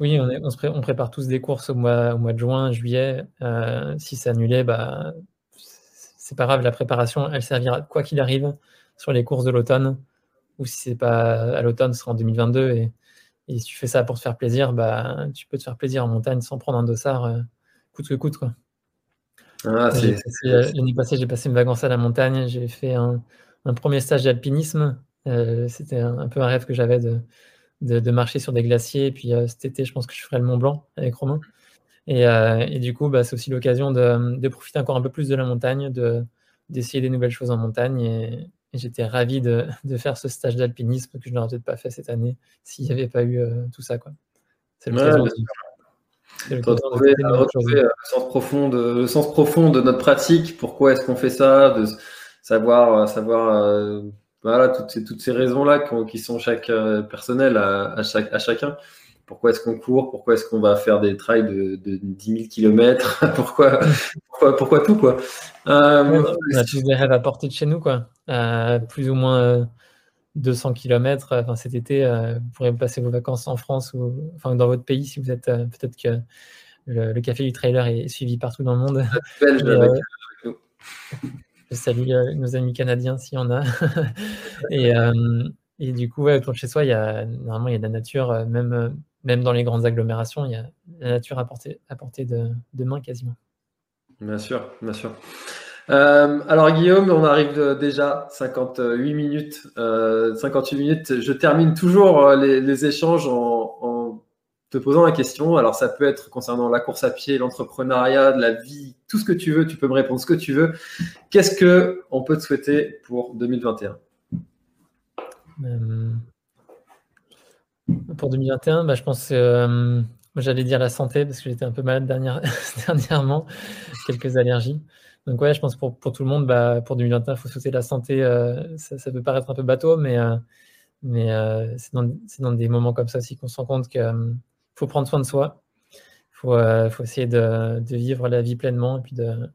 oui, on, on, prépare tous des courses au mois, au mois de juin, juillet. Euh, si c'est annulé, bah, c'est pas grave. La préparation, elle servira quoi qu'il arrive sur les courses de l'automne. Ou si c'est pas à l'automne, ce sera en 2022. Et, et, si tu fais ça pour te faire plaisir, bah, tu peux te faire plaisir en montagne sans prendre un dossard. Euh, coûte que coûte. Quoi. Ah, euh, l'année passée, j'ai passé une vacances à la montagne. J'ai fait un, premier stage d'alpinisme. Euh, c'était un, peu un rêve que j'avais de, de, marcher sur des glaciers. Et puis euh, cet été, je pense que je ferai le Mont Blanc avec Romain. Et, et du coup, bah, c'est aussi l'occasion de, de, profiter encore un peu plus de la montagne, de, d'essayer des nouvelles choses en montagne. Et, j'étais ravi de, de, faire ce stage d'alpinisme que je n'aurais peut-être pas fait cette année s'il n'y avait pas eu tout ça. C'est retrouver, le, sens profond de, le sens profond de notre pratique, pourquoi est-ce qu'on fait ça, de savoir, savoir voilà, toutes ces, toutes ces raisons-là qui sont chaque personnelles à, à, chaque, à chacun. Pourquoi est-ce qu'on court, pourquoi est-ce qu'on va faire des trails de, de 10 000 km, pourquoi, pourquoi, tout quoi? Euh, on a tous des rêves à portée de chez nous quoi. plus ou moins 200 euh, km. Enfin, cet été, euh, vous pourrez passer vos vacances en France ou enfin dans votre pays si vous êtes peut-être que le, café du trailer est suivi partout dans le monde. je salue nos amis canadiens s'il y en a. et, et du coup, autour de chez soi, il y a, normalement, il y a de la nature, même même dans les grandes agglomérations, il y a la nature à portée, à portée de, de main quasiment. Bien sûr, bien sûr. Euh, alors Guillaume, on arrive déjà 58 minutes. Euh, 58 minutes. Je termine toujours euh, les, échanges en, te posant la question. Alors ça peut être concernant la course à pied, l'entrepreneuriat, la vie, tout ce que tu veux. Tu peux me répondre ce que tu veux. Qu'est-ce que on peut te souhaiter pour 2021 pour 2021, bah, je pense euh, j'allais dire la santé parce que j'étais un peu malade dernièrement, quelques allergies. Donc ouais, je pense pour, pour tout le monde, bah, pour 2021, il faut souhaiter la santé. Euh, ça, peut paraître un peu bateau, mais, euh, mais c'est dans, dans, des moments comme ça aussi qu'on se rend compte qu'il faut prendre soin de soi. Il faut, faut, essayer de, de, vivre la vie pleinement et puis de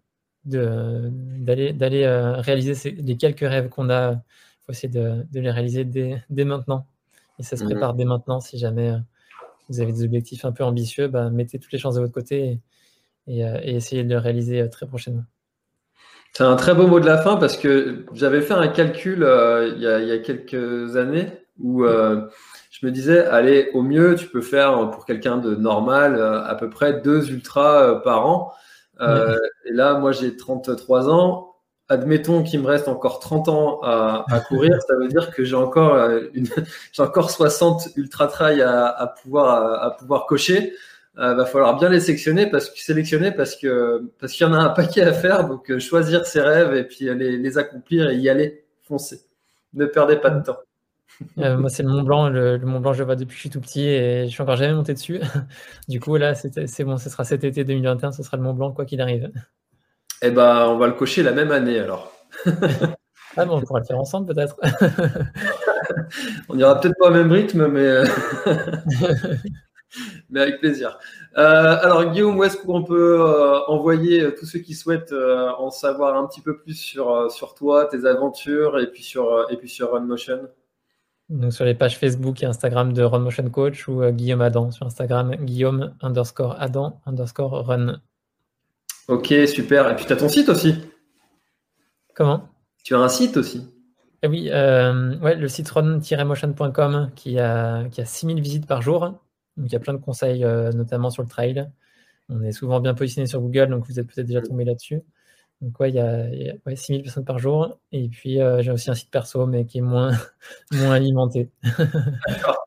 d'aller d'aller réaliser les quelques rêves qu'on a. Il faut essayer de, de les réaliser dès, dès maintenant. Et ça se mmh. prépare dès maintenant. Si jamais euh, vous avez des objectifs un peu ambitieux, bah, mettez toutes les chances de votre côté et, euh, essayez de le réaliser euh, très prochainement. C'est un très beau mot de la fin parce que j'avais fait un calcul il, y a, quelques années où je me disais, allez, au mieux, tu peux faire pour quelqu'un de normal à peu près deux ultras par an. Et là, moi, j'ai 33 ans admettons qu'il me reste encore 30 ans à, courir, ça veut dire que j'ai encore, euh, j'ai encore 60 ultra trail à, pouvoir, à, pouvoir cocher. Il euh, va falloir bien les sélectionner parce que sélectionner parce que parce qu'il y en a un paquet à faire. Donc euh, choisir ses rêves et puis les, les, accomplir et y aller, foncer. Ne perdez pas de temps. moi, c'est le Mont Blanc. Le, Mont Blanc, je le vois depuis que je suis tout petit et je suis encore jamais monté dessus. du coup, là, c'est bon. Ce sera cet été 2021. Ce sera le Mont Blanc, quoi qu'il arrive. Eh ben, on va le cocher la même année alors. ah bon, on pourra le faire ensemble peut-être. on n'ira peut-être pas au même rythme, mais, euh, mais avec plaisir. Euh, alors Guillaume, où est-ce qu'on peut euh, envoyer tous ceux qui souhaitent en savoir un petit peu plus sur, sur toi, tes aventures et puis sur, et puis sur RunMotion? Donc sur les pages Facebook et Instagram de Run Motion Coach ou Guillaume Adam sur Instagram, Guillaume underscore Adam underscore Run. Ok, super. Et puis tu as ton site aussi Comment? Tu as un site aussi eh Oui, euh, ouais, le site run-motion.com qui a, qui a 6000 visites par jour. Il y a plein de conseils, euh, notamment sur le trail. On est souvent bien positionné sur Google, donc vous êtes peut-être déjà tombé là-dessus. Donc ouais, il y a, il 6000 personnes par jour. Et puis euh, j'ai aussi un site perso, mais qui est moins, moins alimenté. D'accord.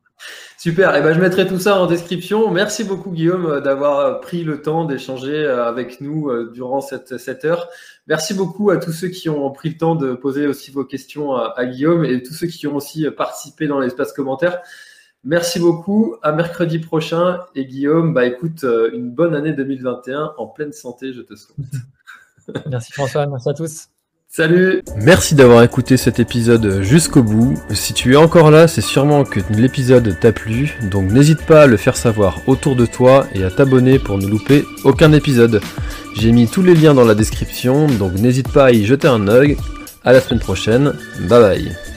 Super, eh ben, je mettrai tout ça en description. Merci beaucoup Guillaume euh, d'avoir pris le temps d'échanger avec nous durant cette, cette heure. Merci beaucoup à tous ceux qui ont pris le temps de poser aussi vos questions à, Guillaume et tous ceux qui ont aussi participé dans l'espace commentaire. Merci beaucoup, à mercredi prochain et Guillaume, bah écoute, une bonne année 2021 en pleine santé, je te souhaite. Merci François, merci à tous. Salut Merci d'avoir écouté cet épisode jusqu'au bout. Si tu es encore là, c'est sûrement que l'épisode t'a plu, donc n'hésite pas à le faire savoir autour de toi et à t'abonner pour ne louper aucun épisode. J'ai mis tous les liens dans la description, donc n'hésite pas à y jeter un œil. À la semaine prochaine, bye bye